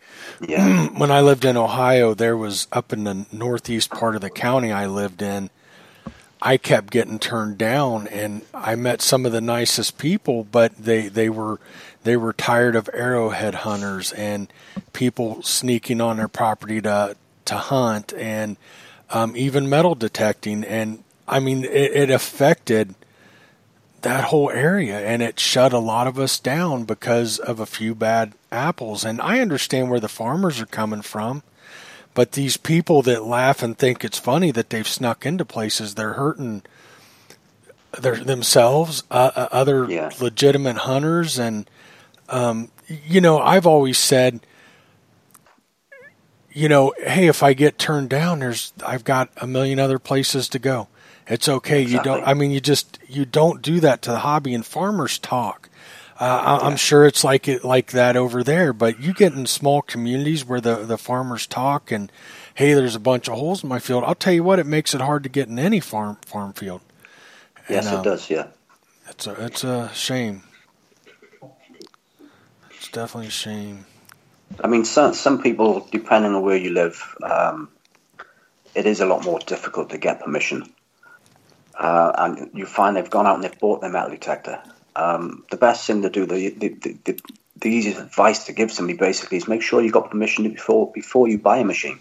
yeah. *clears throat* when I lived in Ohio, there was up in the northeast part of the county I lived in. I kept getting turned down, and I met some of the nicest people, but they they were they were tired of arrowhead hunters and people sneaking on their property to to hunt, and um, even metal detecting. And I mean, it, it affected that whole area and it shut a lot of us down because of a few bad apples. And I understand where the farmers are coming from, but these people that laugh and think it's funny that they've snuck into places, they're hurting their, themselves, uh, uh, other yeah. legitimate hunters. And, um, you know, I've always said, you know, hey, if I get turned down, there's I've got a million other places to go. It's okay. Exactly. You don't. I mean, you just you don't do that to the hobby and farmers talk. Uh, I'm sure it's like it like that over there, but you get in small communities where the the farmers talk and hey, there's a bunch of holes in my field. I'll tell you what, it makes it hard to get in any farm farm field. Yes, and, it does. Yeah, it's a it's a shame. It's definitely a shame. I mean, some some people, depending on where you live, um, it is a lot more difficult to get permission uh, and you find they've gone out and they've bought their metal detector. Um, the best thing to do, the, the, the, the, easiest advice to give somebody basically is make sure you've got permission before before you buy a machine.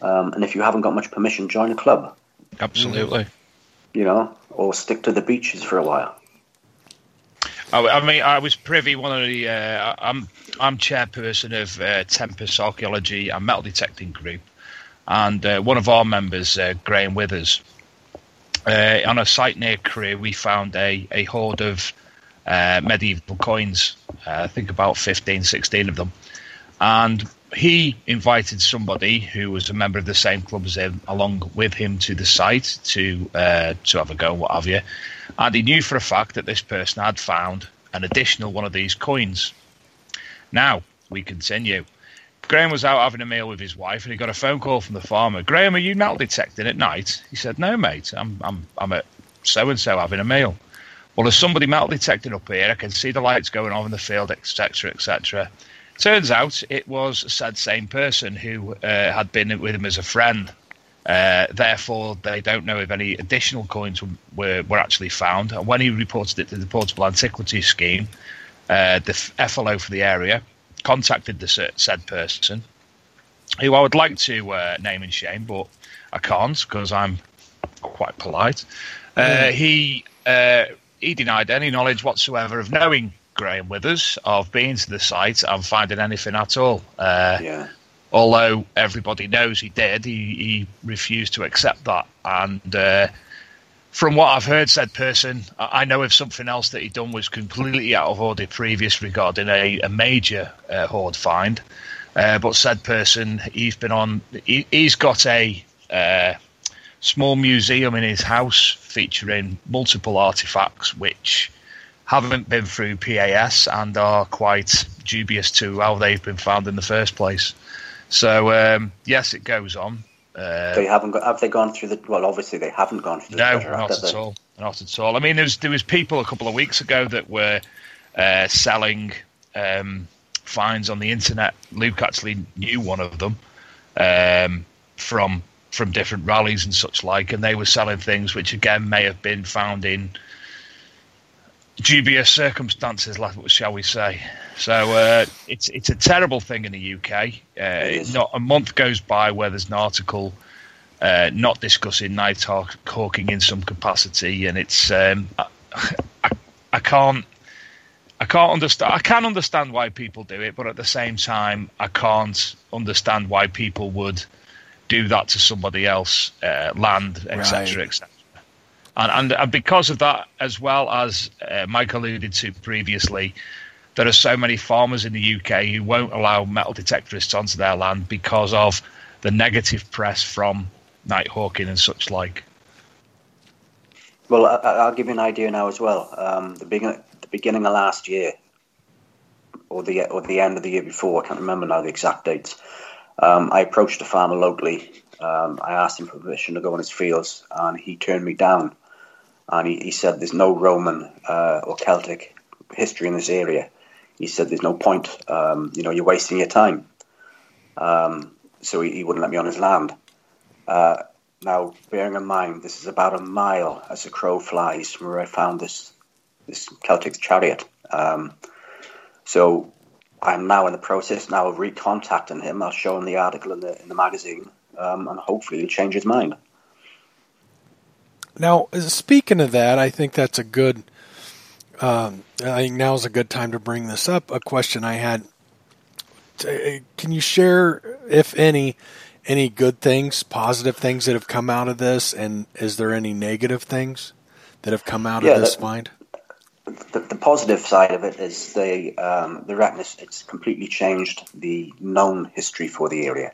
Um, and if you haven't got much permission, join a club. Absolutely. You know, or stick to the beaches for a while. I, mean, I was privy. One of the uh, I'm I'm chairperson of uh, Tempest Archaeology and Metal Detecting Group, and uh, one of our members, uh, Graham Withers, uh, on a site near Crewe, we found a, a hoard of uh, medieval coins. Uh, I think about 15, 16 of them. And he invited somebody who was a member of the same club as him along with him to the site to uh, to have a go, what have you. And he knew for a fact that this person had found an additional one of these coins. Now we continue. Graham was out having a meal with his wife, and he got a phone call from the farmer. Graham, are you metal detecting at night? He said, "No, mate. I'm I'm I'm at so and so having a meal." Well, there's somebody metal detecting up here. I can see the lights going on in the field, etc., etc. Turns out it was said same person who uh, had been with him as a friend. Uh, therefore, they don't know if any additional coins were, were actually found. And when he reported it to the Portable Antiquities Scheme, uh, the FLO for the area contacted the said person, who I would like to uh, name and shame, but I can't because I'm quite polite. Uh, mm. he uh, he denied any knowledge whatsoever of knowing Graham Withers, of being to the site and finding anything at all. Uh, yeah. Although everybody knows he did, he, he refused to accept that. And uh, from what I've heard, said person, I know of something else that he'd done was completely out of order previous regarding a, a major uh, hoard find. Uh, but said person, he's been on, he, has got a uh, small museum in his house featuring multiple artifacts which haven't been through PAS and are quite dubious to how they've been found in the first place. So, um, yes, it goes on. Uh, they haven't got. Have they gone through the? Well, obviously they haven't gone through. The no, not at all. Not at all. I mean, there was there was people a couple of weeks ago that were uh, selling um, finds on the internet. Luke actually knew one of them um, from from different rallies and such like, and they were selling things which again may have been found in dubious circumstances, shall we say? So uh, it's it's a terrible thing in the UK. Uh, not a month goes by where there's an article uh, not discussing night hawking in some capacity, and it's um, I, I, I, can't I can't understand. I can understand why people do it, but at the same time, I can't understand why people would do that to somebody else, uh, land, etc., right. etc. And, and, and because of that, as well as uh, Mike alluded to previously, there are so many farmers in the UK who won't allow metal detectorists onto their land because of the negative press from night hawking and such like. Well, I, will give you an idea now as well. Um, the, beginning, the beginning of last year, or the or the end of the year before, I can't remember now the exact dates. Um, I approached a farmer locally. Um, I asked him for permission to go on his fields, and he turned me down. And he, he said there's no Roman uh, or Celtic history in this area he said, "There's no point. Um, you know, you're wasting your time." Um, so he, he, wouldn't let me on his land. Uh, now, bearing in mind, this is about a mile as a crow flies from where I found this this Celtic chariot. Um, so I'm now in the process now of recontacting him. I'll show him the article in the in the magazine, um, and hopefully he'll change his mind. Now, speaking of that, I think that's a good. Um, I think now is a good time to bring this up. A question I had. Can you share, if any, any good things, positive things that have come out of this, and is there any negative things that have come out yeah, of this find? The, the, positive side of it is the um, the reckon it's completely changed the known history for the area,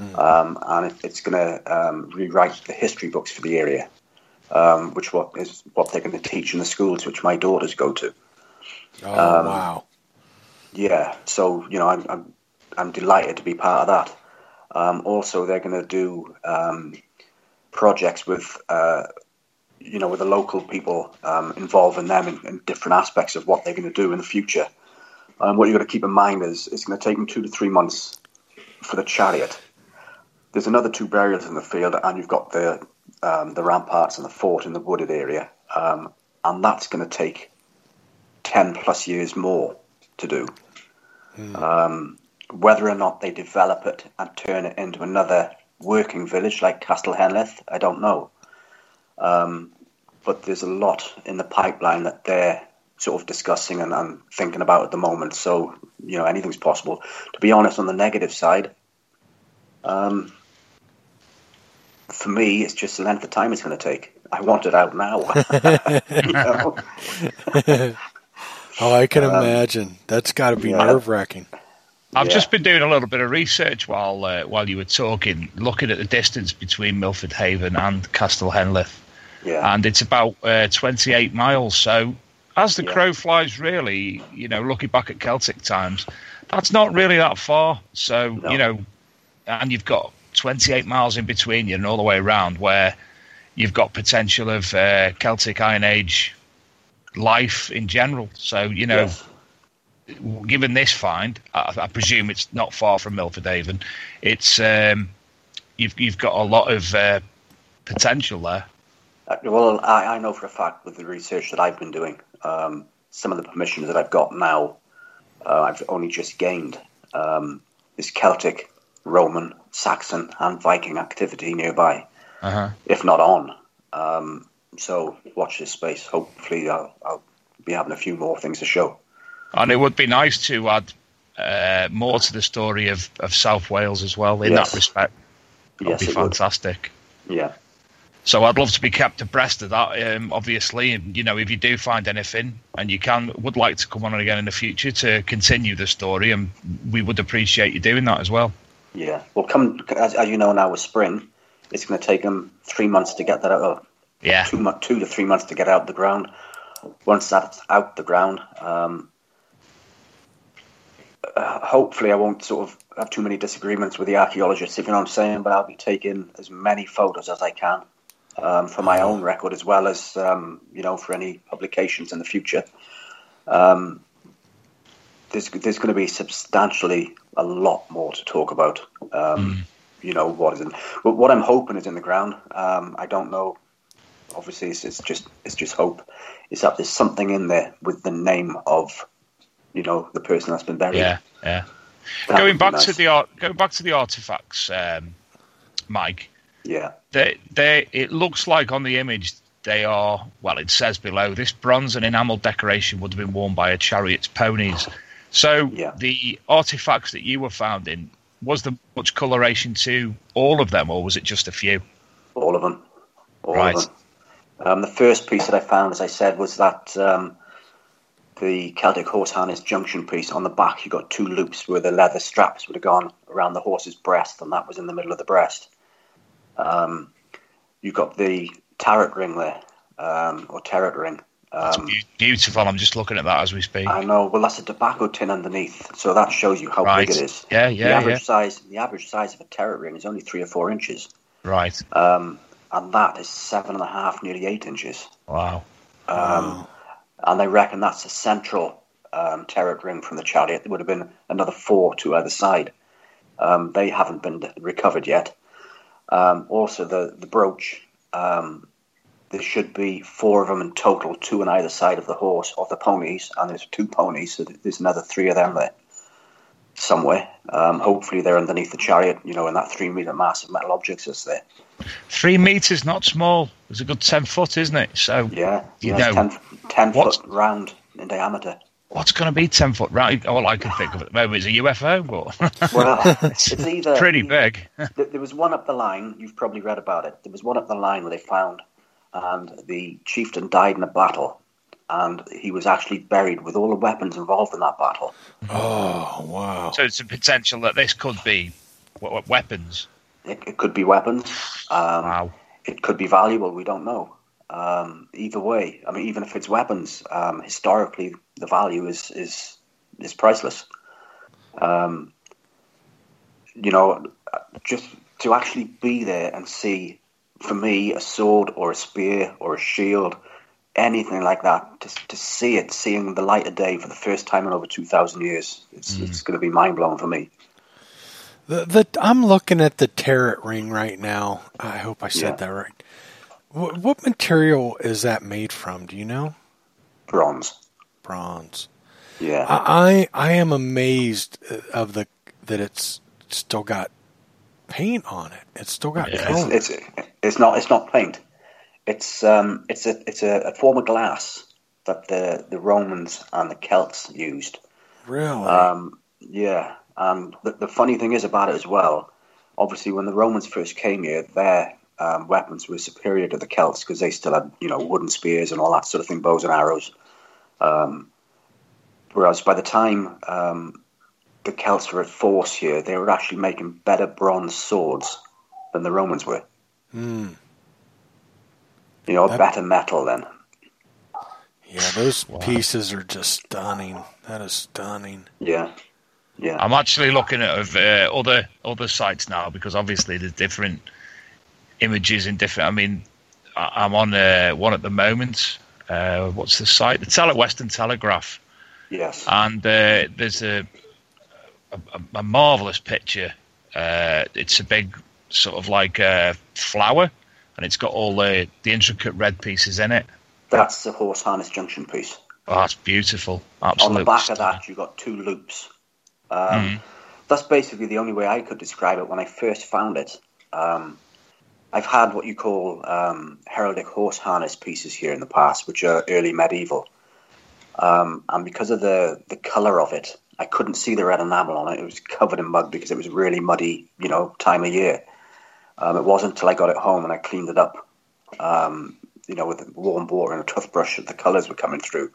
mm. um, and it, it's going to um, rewrite the history books for the area um, which what is what they're going to teach in the schools which my daughters go to. Oh um, wow! Yeah, so you know I'm I'm, I'm delighted to be part of that. Um, also, they're going to do um, projects with uh, you know with the local people, um, involving them in, in, different aspects of what they're going to do in the future. And what you've got to keep in mind is it's going to take them two to three months for the chariot. There's another two burials in the field, and you've got the um, the ramparts and the fort in the wooded area, um, and that's going to take ten plus years more to do. Mm. Um, whether or not they develop it and turn it into another working village like Castle Henllys, I don't know. Um, but there's a lot in the pipeline that they're sort of discussing and, and, thinking about at the moment. So, you know, anything's possible. To be honest, on the negative side, um, for me, it's just the length of time it's going to take. I want it out now. *laughs* *laughs* oh, I can um, imagine. That's got to be yeah. nerve wracking. I've yeah. just been doing a little bit of research while uh, while you were talking, looking at the distance between Milford Haven and Castell Henllys. Yeah. And it's about uh, 28 miles. So, as the yeah. crow flies, really, you know, looking back at Celtic times, that's not really that far. So, no. you know, and you've got 28 miles in between you and all the way around, where you've got potential of uh, Celtic Iron Age life in general. So, you know, yes. given this find, I, I, presume it's not far from Milford Haven. It's um, you've you've got a lot of uh, potential there. Uh, well, I, I, know for a fact with the research that I've been doing, um, some of the permissions that I've got now, uh, I've only just gained. Um, is Celtic, Roman, Saxon, and Viking activity nearby, uh-huh. if not on. Um, so watch this space. Hopefully, I'll, I'll, be having a few more things to show. And it would be nice to add uh, more to the story of, of South Wales as well in yes. that respect. That yes, would be fantastic. Would. Yeah. So I'd love to be kept abreast of that. Um, obviously, you know, if you do find anything and you can, would like to come on again in the future to continue the story, and we would appreciate you doing that as well. Yeah. Well, come as, as you know now with spring, it's going to take them three months to get that out. Yeah. Two, two to three months to get out the ground. Once that's out the ground, um, uh, hopefully I won't sort of have too many disagreements with the archaeologists, if you know what I'm saying. But I'll be taking as many photos as I can um, for my own record, as well as um, you know for any publications in the future. Um, there's there's going to be substantially a lot more to talk about. Um, mm. You know what is in, but what I'm hoping is in the ground. Um, I don't know. Obviously, it's, it's, just it's just hope. Is that there's something in there with the name of, you know, the person that's been buried. Yeah, yeah. That going back nice. to the art, going back to the artifacts, um, Mike. Yeah. They they it looks like on the image they are well. It says below this bronze and enamel decoration would have been worn by a chariot's ponies. So yeah. the artifacts that you were found in, was there much coloration to all of them, or was it just a few? All of them. All right. Of them. Um, the first piece that I found, as I said, was that um, the Celtic horse harness junction piece. On the back, you got two loops where the leather straps would have gone around the horse's breast, and that was in the middle of the breast. Um, you got the terret ring there, um, or terret ring, um, beautiful. I'm just looking at that as we speak. I know. Well, that's a tobacco tin underneath, so that shows you how right. big it is. Yeah, yeah. The average yeah. size, the average size of a terret ring is only three or four inches. Right. Um, and that is seven and a half, nearly eight inches. Wow. Um, wow. And they reckon that's a central um, terret ring from the chariot, there would have been another four to either side. Um, they haven't been recovered yet. Um, also, the the brooch. Um, there should be four of them in total, two on either side of the horse of the ponies, and there's two ponies, so there's another three of them there somewhere. Um, hopefully, they're underneath the chariot, you know, in that three meter mass of metal objects that's there. Three meters, not small. It's a good ten foot, isn't it? So yeah, you know, 10, 10 foot round in diameter. What's going to be ten foot round? All I can think of at the moment is a UFO, but *laughs* well, *laughs* it's either pretty big. *laughs* there was one up the line. You've probably read about it. There was one up the line where they found, and the chieftain died in a battle, and he was actually buried with all the weapons involved in that battle. Oh wow! So it's a potential that this could be weapons. It, it could be weapons. Um, wow. It could be valuable. We don't know. Um, either way, I mean, even if it's weapons, um, historically the value is is is priceless. Um, you know, just to actually be there and see, for me, a sword or a spear or a shield, anything like that, to, to see it, seeing the light of day for the first time in over two thousand years, it's mm. it's going to be mind blowing for me. The, the I'm looking at the terret ring right now. I hope I said yeah. that right. What, what material is that made from? Do you know? Bronze. Bronze. Yeah. I I am amazed uh, of the that it's still got paint on it. It's still got yeah. color. It's, it's, it's not it's not paint. It's um it's a it's a, a, form of glass that the the Romans and the Celts used. Really? Um, yeah. And the, the funny thing is about it as well, obviously, when the Romans first came here, their um, weapons were superior to the Celts because they still had, you know, wooden spears and all that sort of thing, bows and arrows. Um, whereas by the time um, the Celts were at force here, they were actually making better bronze swords than the Romans were. Mm. You know, that... better metal then. Yeah, those wow. pieces are just stunning. That is stunning. Yeah. Yeah. I'm actually looking at uh, other other sites now because obviously there's different images in different. I mean, I'm on uh, one at the moment. Uh, what's the site? The Tele Western Telegraph. Yes. And uh, there's a, a, a marvelous picture. Uh, it's a big sort of like a flower, and it's got all the the intricate red pieces in it. That's the horse harness junction piece. Oh, that's beautiful. Absolutely. On the back of that, you've got two loops um, mm. That's basically the only way I could describe it when I first found it. Um, I've had what you call um, heraldic horse harness pieces here in the past, which are early medieval. Um, and because of the, the colour of it, I couldn't see the red enamel on it. It was covered in mud because it was really muddy, you know, time of year. Um, it wasn't until I got it home and I cleaned it up, um, you know, with warm water and a toothbrush that the colours were coming through.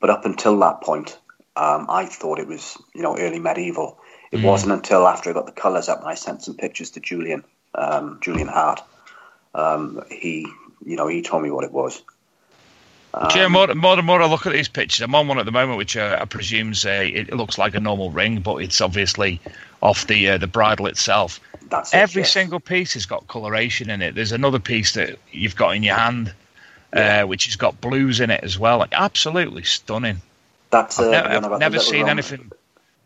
But up until that point, um, I thought it was, you know, early medieval. It mm. wasn't until after I got the colours up and I sent some pictures to Julian, um, Julian Hart. Um, he, you know, he told me what it was. Um, yeah, more, more and more I look at these pictures. I'm on one at the moment, which uh, I presume uh, it looks like a normal ring, but it's obviously off the uh, the bridle itself. That's Every it, yes. single piece has got coloration in it. There's another piece that you've got in your hand, uh, yeah. which has got blues in it as well. Like, absolutely stunning. That's uh, I've, ne- I've never seen anything.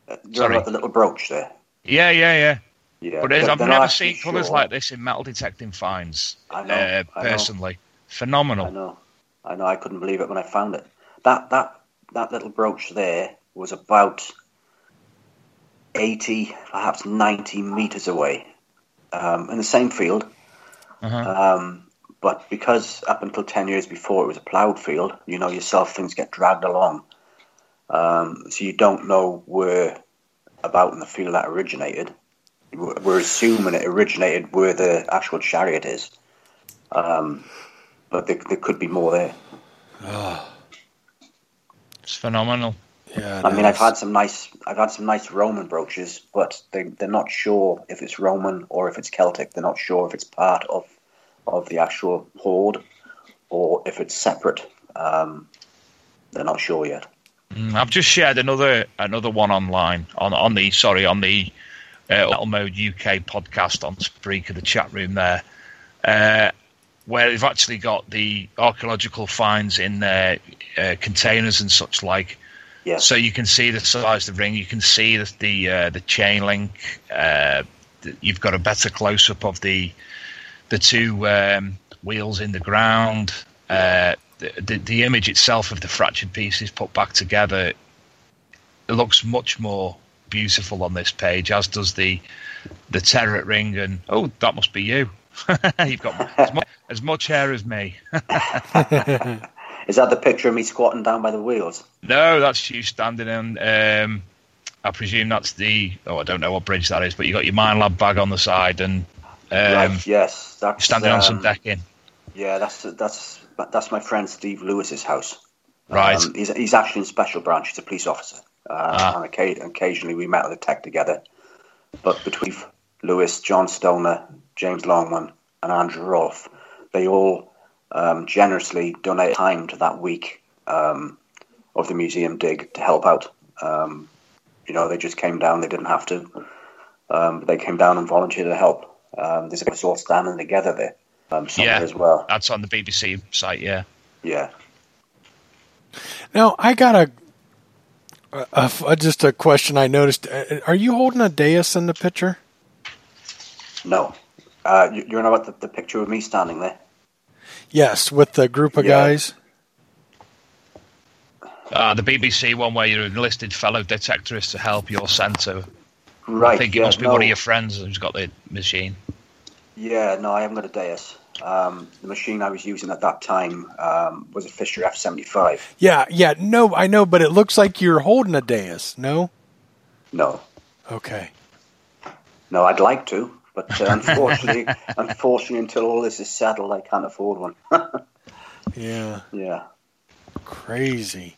Uh, Sorry, about the little brooch there. Yeah, yeah, yeah. Yeah, but I've never seen sure. colours like this in metal detecting finds. I know, uh, personally, know. phenomenal. I know, I know. I couldn't believe it when I found it. That that that little brooch there was about eighty, perhaps ninety meters away, um, in the same field. Uh-huh. Um, but because up until ten years before it was a ploughed field, you know yourself, things get dragged along. Um, so you don't know where about in the field that originated. We're assuming it originated where the actual chariot is, um, but there, there, could be more there. Oh. It's phenomenal. Yeah, I mean, I've had some nice, I've had some nice Roman brooches, but they they're not sure if it's Roman or if it's Celtic. They're not sure if it's part of of the actual hoard or if it's separate. Um, they're not sure yet. Mm, I've just shared another another one online on on the sorry on the uh, Metal Mode UK podcast on Spreaker, the chat room there, uh, where they've actually got the archaeological finds in their uh, containers and such like. Yeah. So you can see the size of the ring. You can see the the, uh, the chain link. Uh, you've got a better close up of the the two um, wheels in the ground. Uh, the, the, the image itself of the fractured pieces put back together it looks much more beautiful on this page, as does the the terret ring. And oh, that must be you. *laughs* You've got as much, as much hair as me. *laughs* Is that the picture of me squatting down by the wheels? No, that's you standing on. Um, I presume that's the. Oh, I don't know what bridge that is, but you got your Minelab bag on the side and. Um, right, yes, that's standing um, on some um, decking. Yeah, that's that's that's my friend Steve Lewis's house. Right. Um, he's, he's actually in special branch. He's a police officer. Uh, ah. And occasionally we met at the tech together. But between Lewis, John Stoner, James Longman, and Andrew Rolfe, they all um, generously donate time to that week um, of the museum dig to help out. Um, you know, they just came down. They didn't have to. Um, but they came down and volunteered to help. Um, there's a us all standing together there. Um, yeah, as well. That's on the BBC site. Yeah. Yeah. Now I got a, a, a, just a question. I noticed. Uh, are you holding a Deus in the picture? No. Uh, you, you know about the, the picture of me standing there? Yes, with the group of yeah. guys. Uh, the BBC one where you're enlisted fellow detectorists to help your centre. Right. I think it yeah, must be no. one of your friends who's got the machine. Yeah, no, I haven't got a Deus. Um, the machine I was using at that time um, was a Fisher F75. Yeah, yeah, no, I know, but it looks like you're holding a Deus, no? No. Okay. No, I'd like to, but uh, unfortunately, *laughs* unfortunately, until all this is settled, I can't afford one. *laughs* yeah. Yeah. Crazy.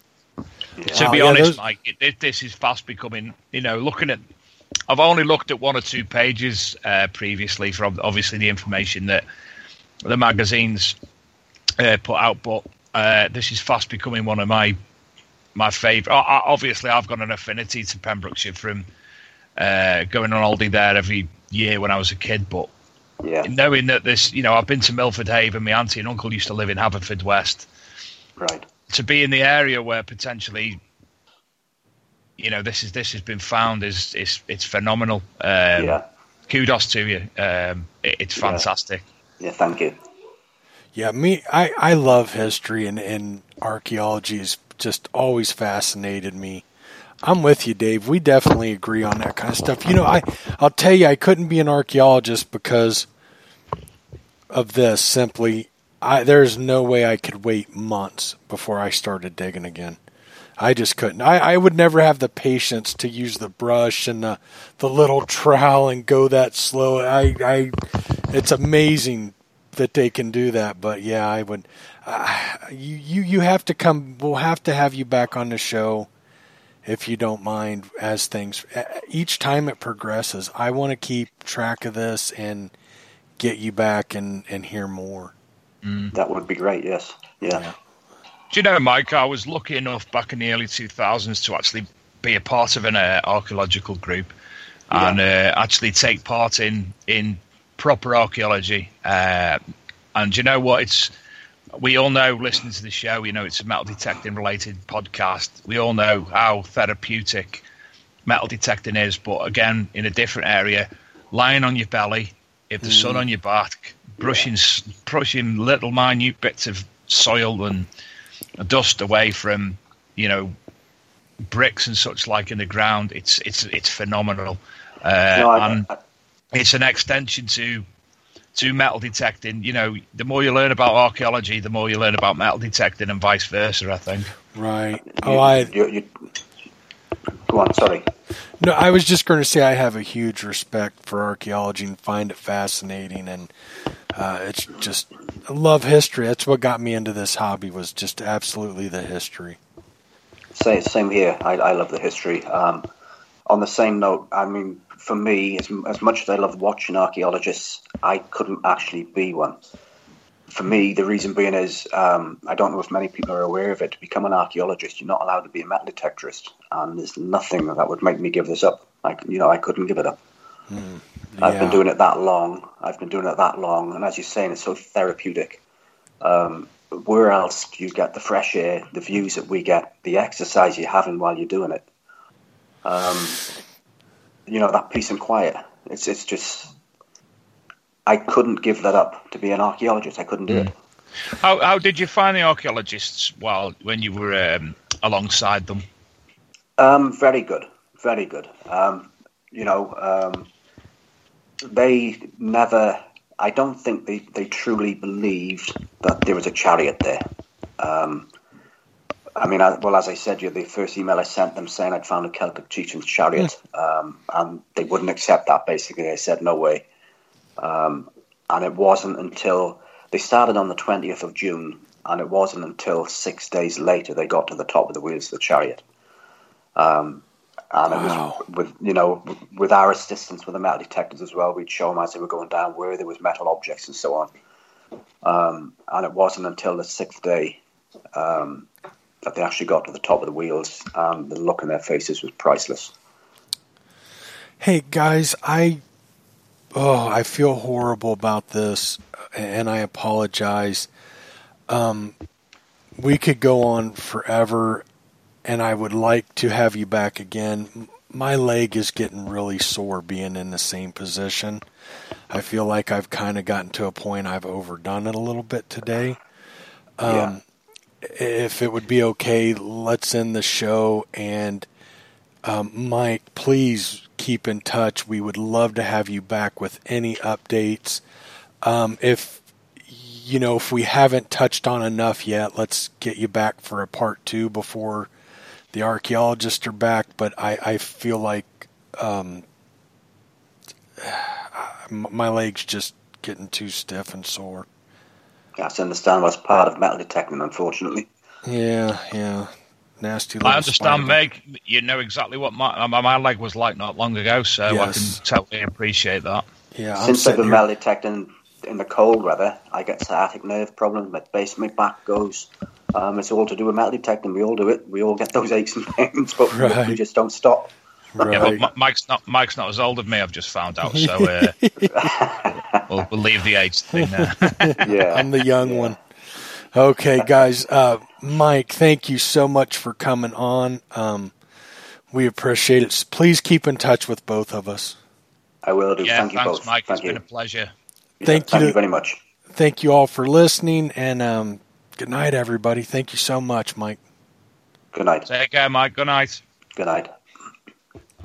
Yeah. To be honest, those... Mike, it, this is fast becoming, you know, looking at I've only looked at one or two pages uh, previously from obviously the information that the magazines uh, put out, but uh, this is fast becoming one of my my favourite. Obviously, I've got an affinity to Pembrokeshire from uh, going on holiday there every year when I was a kid, but yeah. knowing that this, you know, I've been to Milford Haven. My auntie and uncle used to live in Haverfordwest. Right. To be in the area where potentially, you know, this is this has been found is is it's phenomenal. Um, yeah. Kudos to you. Um, it, it's fantastic. Yeah. Yeah, thank you. Yeah, me, I, I love history and, and archaeology has just always fascinated me. I'm with you, Dave. We definitely agree on that kind of stuff. You know, I, I'll tell you, I couldn't be an archaeologist because of this. Simply, I, there's no way I could wait months before I started digging again. I just couldn't. I, I would never have the patience to use the brush and the the little trowel and go that slow. I, I it's amazing that they can do that. But yeah, I would. Uh, you you you have to come. We'll have to have you back on the show if you don't mind. As things each time it progresses, I want to keep track of this and get you back and and hear more. Mm. That would be great. Yes. yeah. yeah. Do you know, Mike? I was lucky enough back in the early 2000s to actually be a part of an uh, archaeological group yeah. and uh, actually take part in in proper archaeology. Uh, and you know what? It's we all know listening to the show. You know, it's a metal detecting related podcast. We all know how therapeutic metal detecting is, but again, in a different area, lying on your belly, if the mm. sun on your back, brushing brushing little minute bits of soil and dust away from you know bricks and such like in the ground. It's it's it's phenomenal, uh, no, and it's an extension to to metal detecting. You know, the more you learn about archaeology, the more you learn about metal detecting, and vice versa. I think. Right. Oh, I. You, you, go on. Sorry. No, I was just going to say I have a huge respect for archaeology and find it fascinating, and uh, it's just I love history. That's what got me into this hobby was just absolutely the history. Same, same here. I, I love the history. Um, on the same note, I mean, for me, as, as much as I love watching archaeologists, I couldn't actually be one. For me, the reason being is um, I don't know if many people are aware of it. To become an archaeologist, you're not allowed to be a metal detectorist, and there's nothing that would make me give this up. I, you know, I couldn't give it up. Mm, yeah. I've been doing it that long. I've been doing it that long, and as you're saying, it's so therapeutic. Um, where else do you get the fresh air, the views that we get, the exercise you're having while you're doing it? Um, you know, that peace and quiet. It's it's just I couldn't give that up to be an archaeologist. I couldn't do mm. it. How how did you find the archaeologists while when you were um, alongside them? Um, very good, very good. Um, you know, um, they never. I don't think they, they truly believed that there was a chariot there. Um, I mean, I, well, as I said, you the first email I sent them saying I'd found a Celtic chieftain's chariot, um, and they wouldn't accept that. Basically, they said no way. Um, and it wasn't until they started on the 20th of June, and it wasn't until six days later they got to the top of the wheels of the chariot. Um, and wow. it was with you know with our assistance with the metal detectors as well. We'd show them as they were going down where there was metal objects and so on. Um, and it wasn't until the sixth day um, that they actually got to the top of the wheels, and the look in their faces was priceless. Hey guys, I oh, I feel horrible about this, and I apologize. Um, we could go on forever, and I would like to have you back again. My leg is getting really sore being in the same position. I feel like I've kind of gotten to a point I've overdone it a little bit today. Um, yeah. If it would be okay, let's end the show. And um, Mike, please keep in touch. We would love to have you back with any updates. Um, if you know if we haven't touched on enough yet, let's get you back for a part two before the archaeologists are back. But I, I feel like um, *sighs* my legs just getting too stiff and sore. That's understand That's part of metal detecting, unfortunately. Yeah, yeah nasty. I understand, Meg. You know exactly what my, my leg was like not long ago, so yes. I can totally appreciate that. Yeah, since I've been metal detecting in the cold weather, I get sciatic nerve problems. My base, my back goes. Um, it's all to do with metal detecting. We all do it. We all get those aches and pains, but *laughs* right. we just don't stop. Right. Yeah, but Mike's not Mike's not as old as me. I've just found out, so uh, *laughs* we'll, we'll, leave the age thing there. *laughs* yeah, I'm the young yeah. one. Okay, guys. Uh, Mike, thank you so much for coming on. Um, we appreciate it. Please keep in touch with both of us. I will do. Yeah, thank thanks, you both. Mike. Thank it's you. been a pleasure. Yeah, thank, thank you, you very much. Thank you all for listening, and um, good night, everybody. Thank you so much, Mike. Good night. Take care, Mike. Good night. Good night.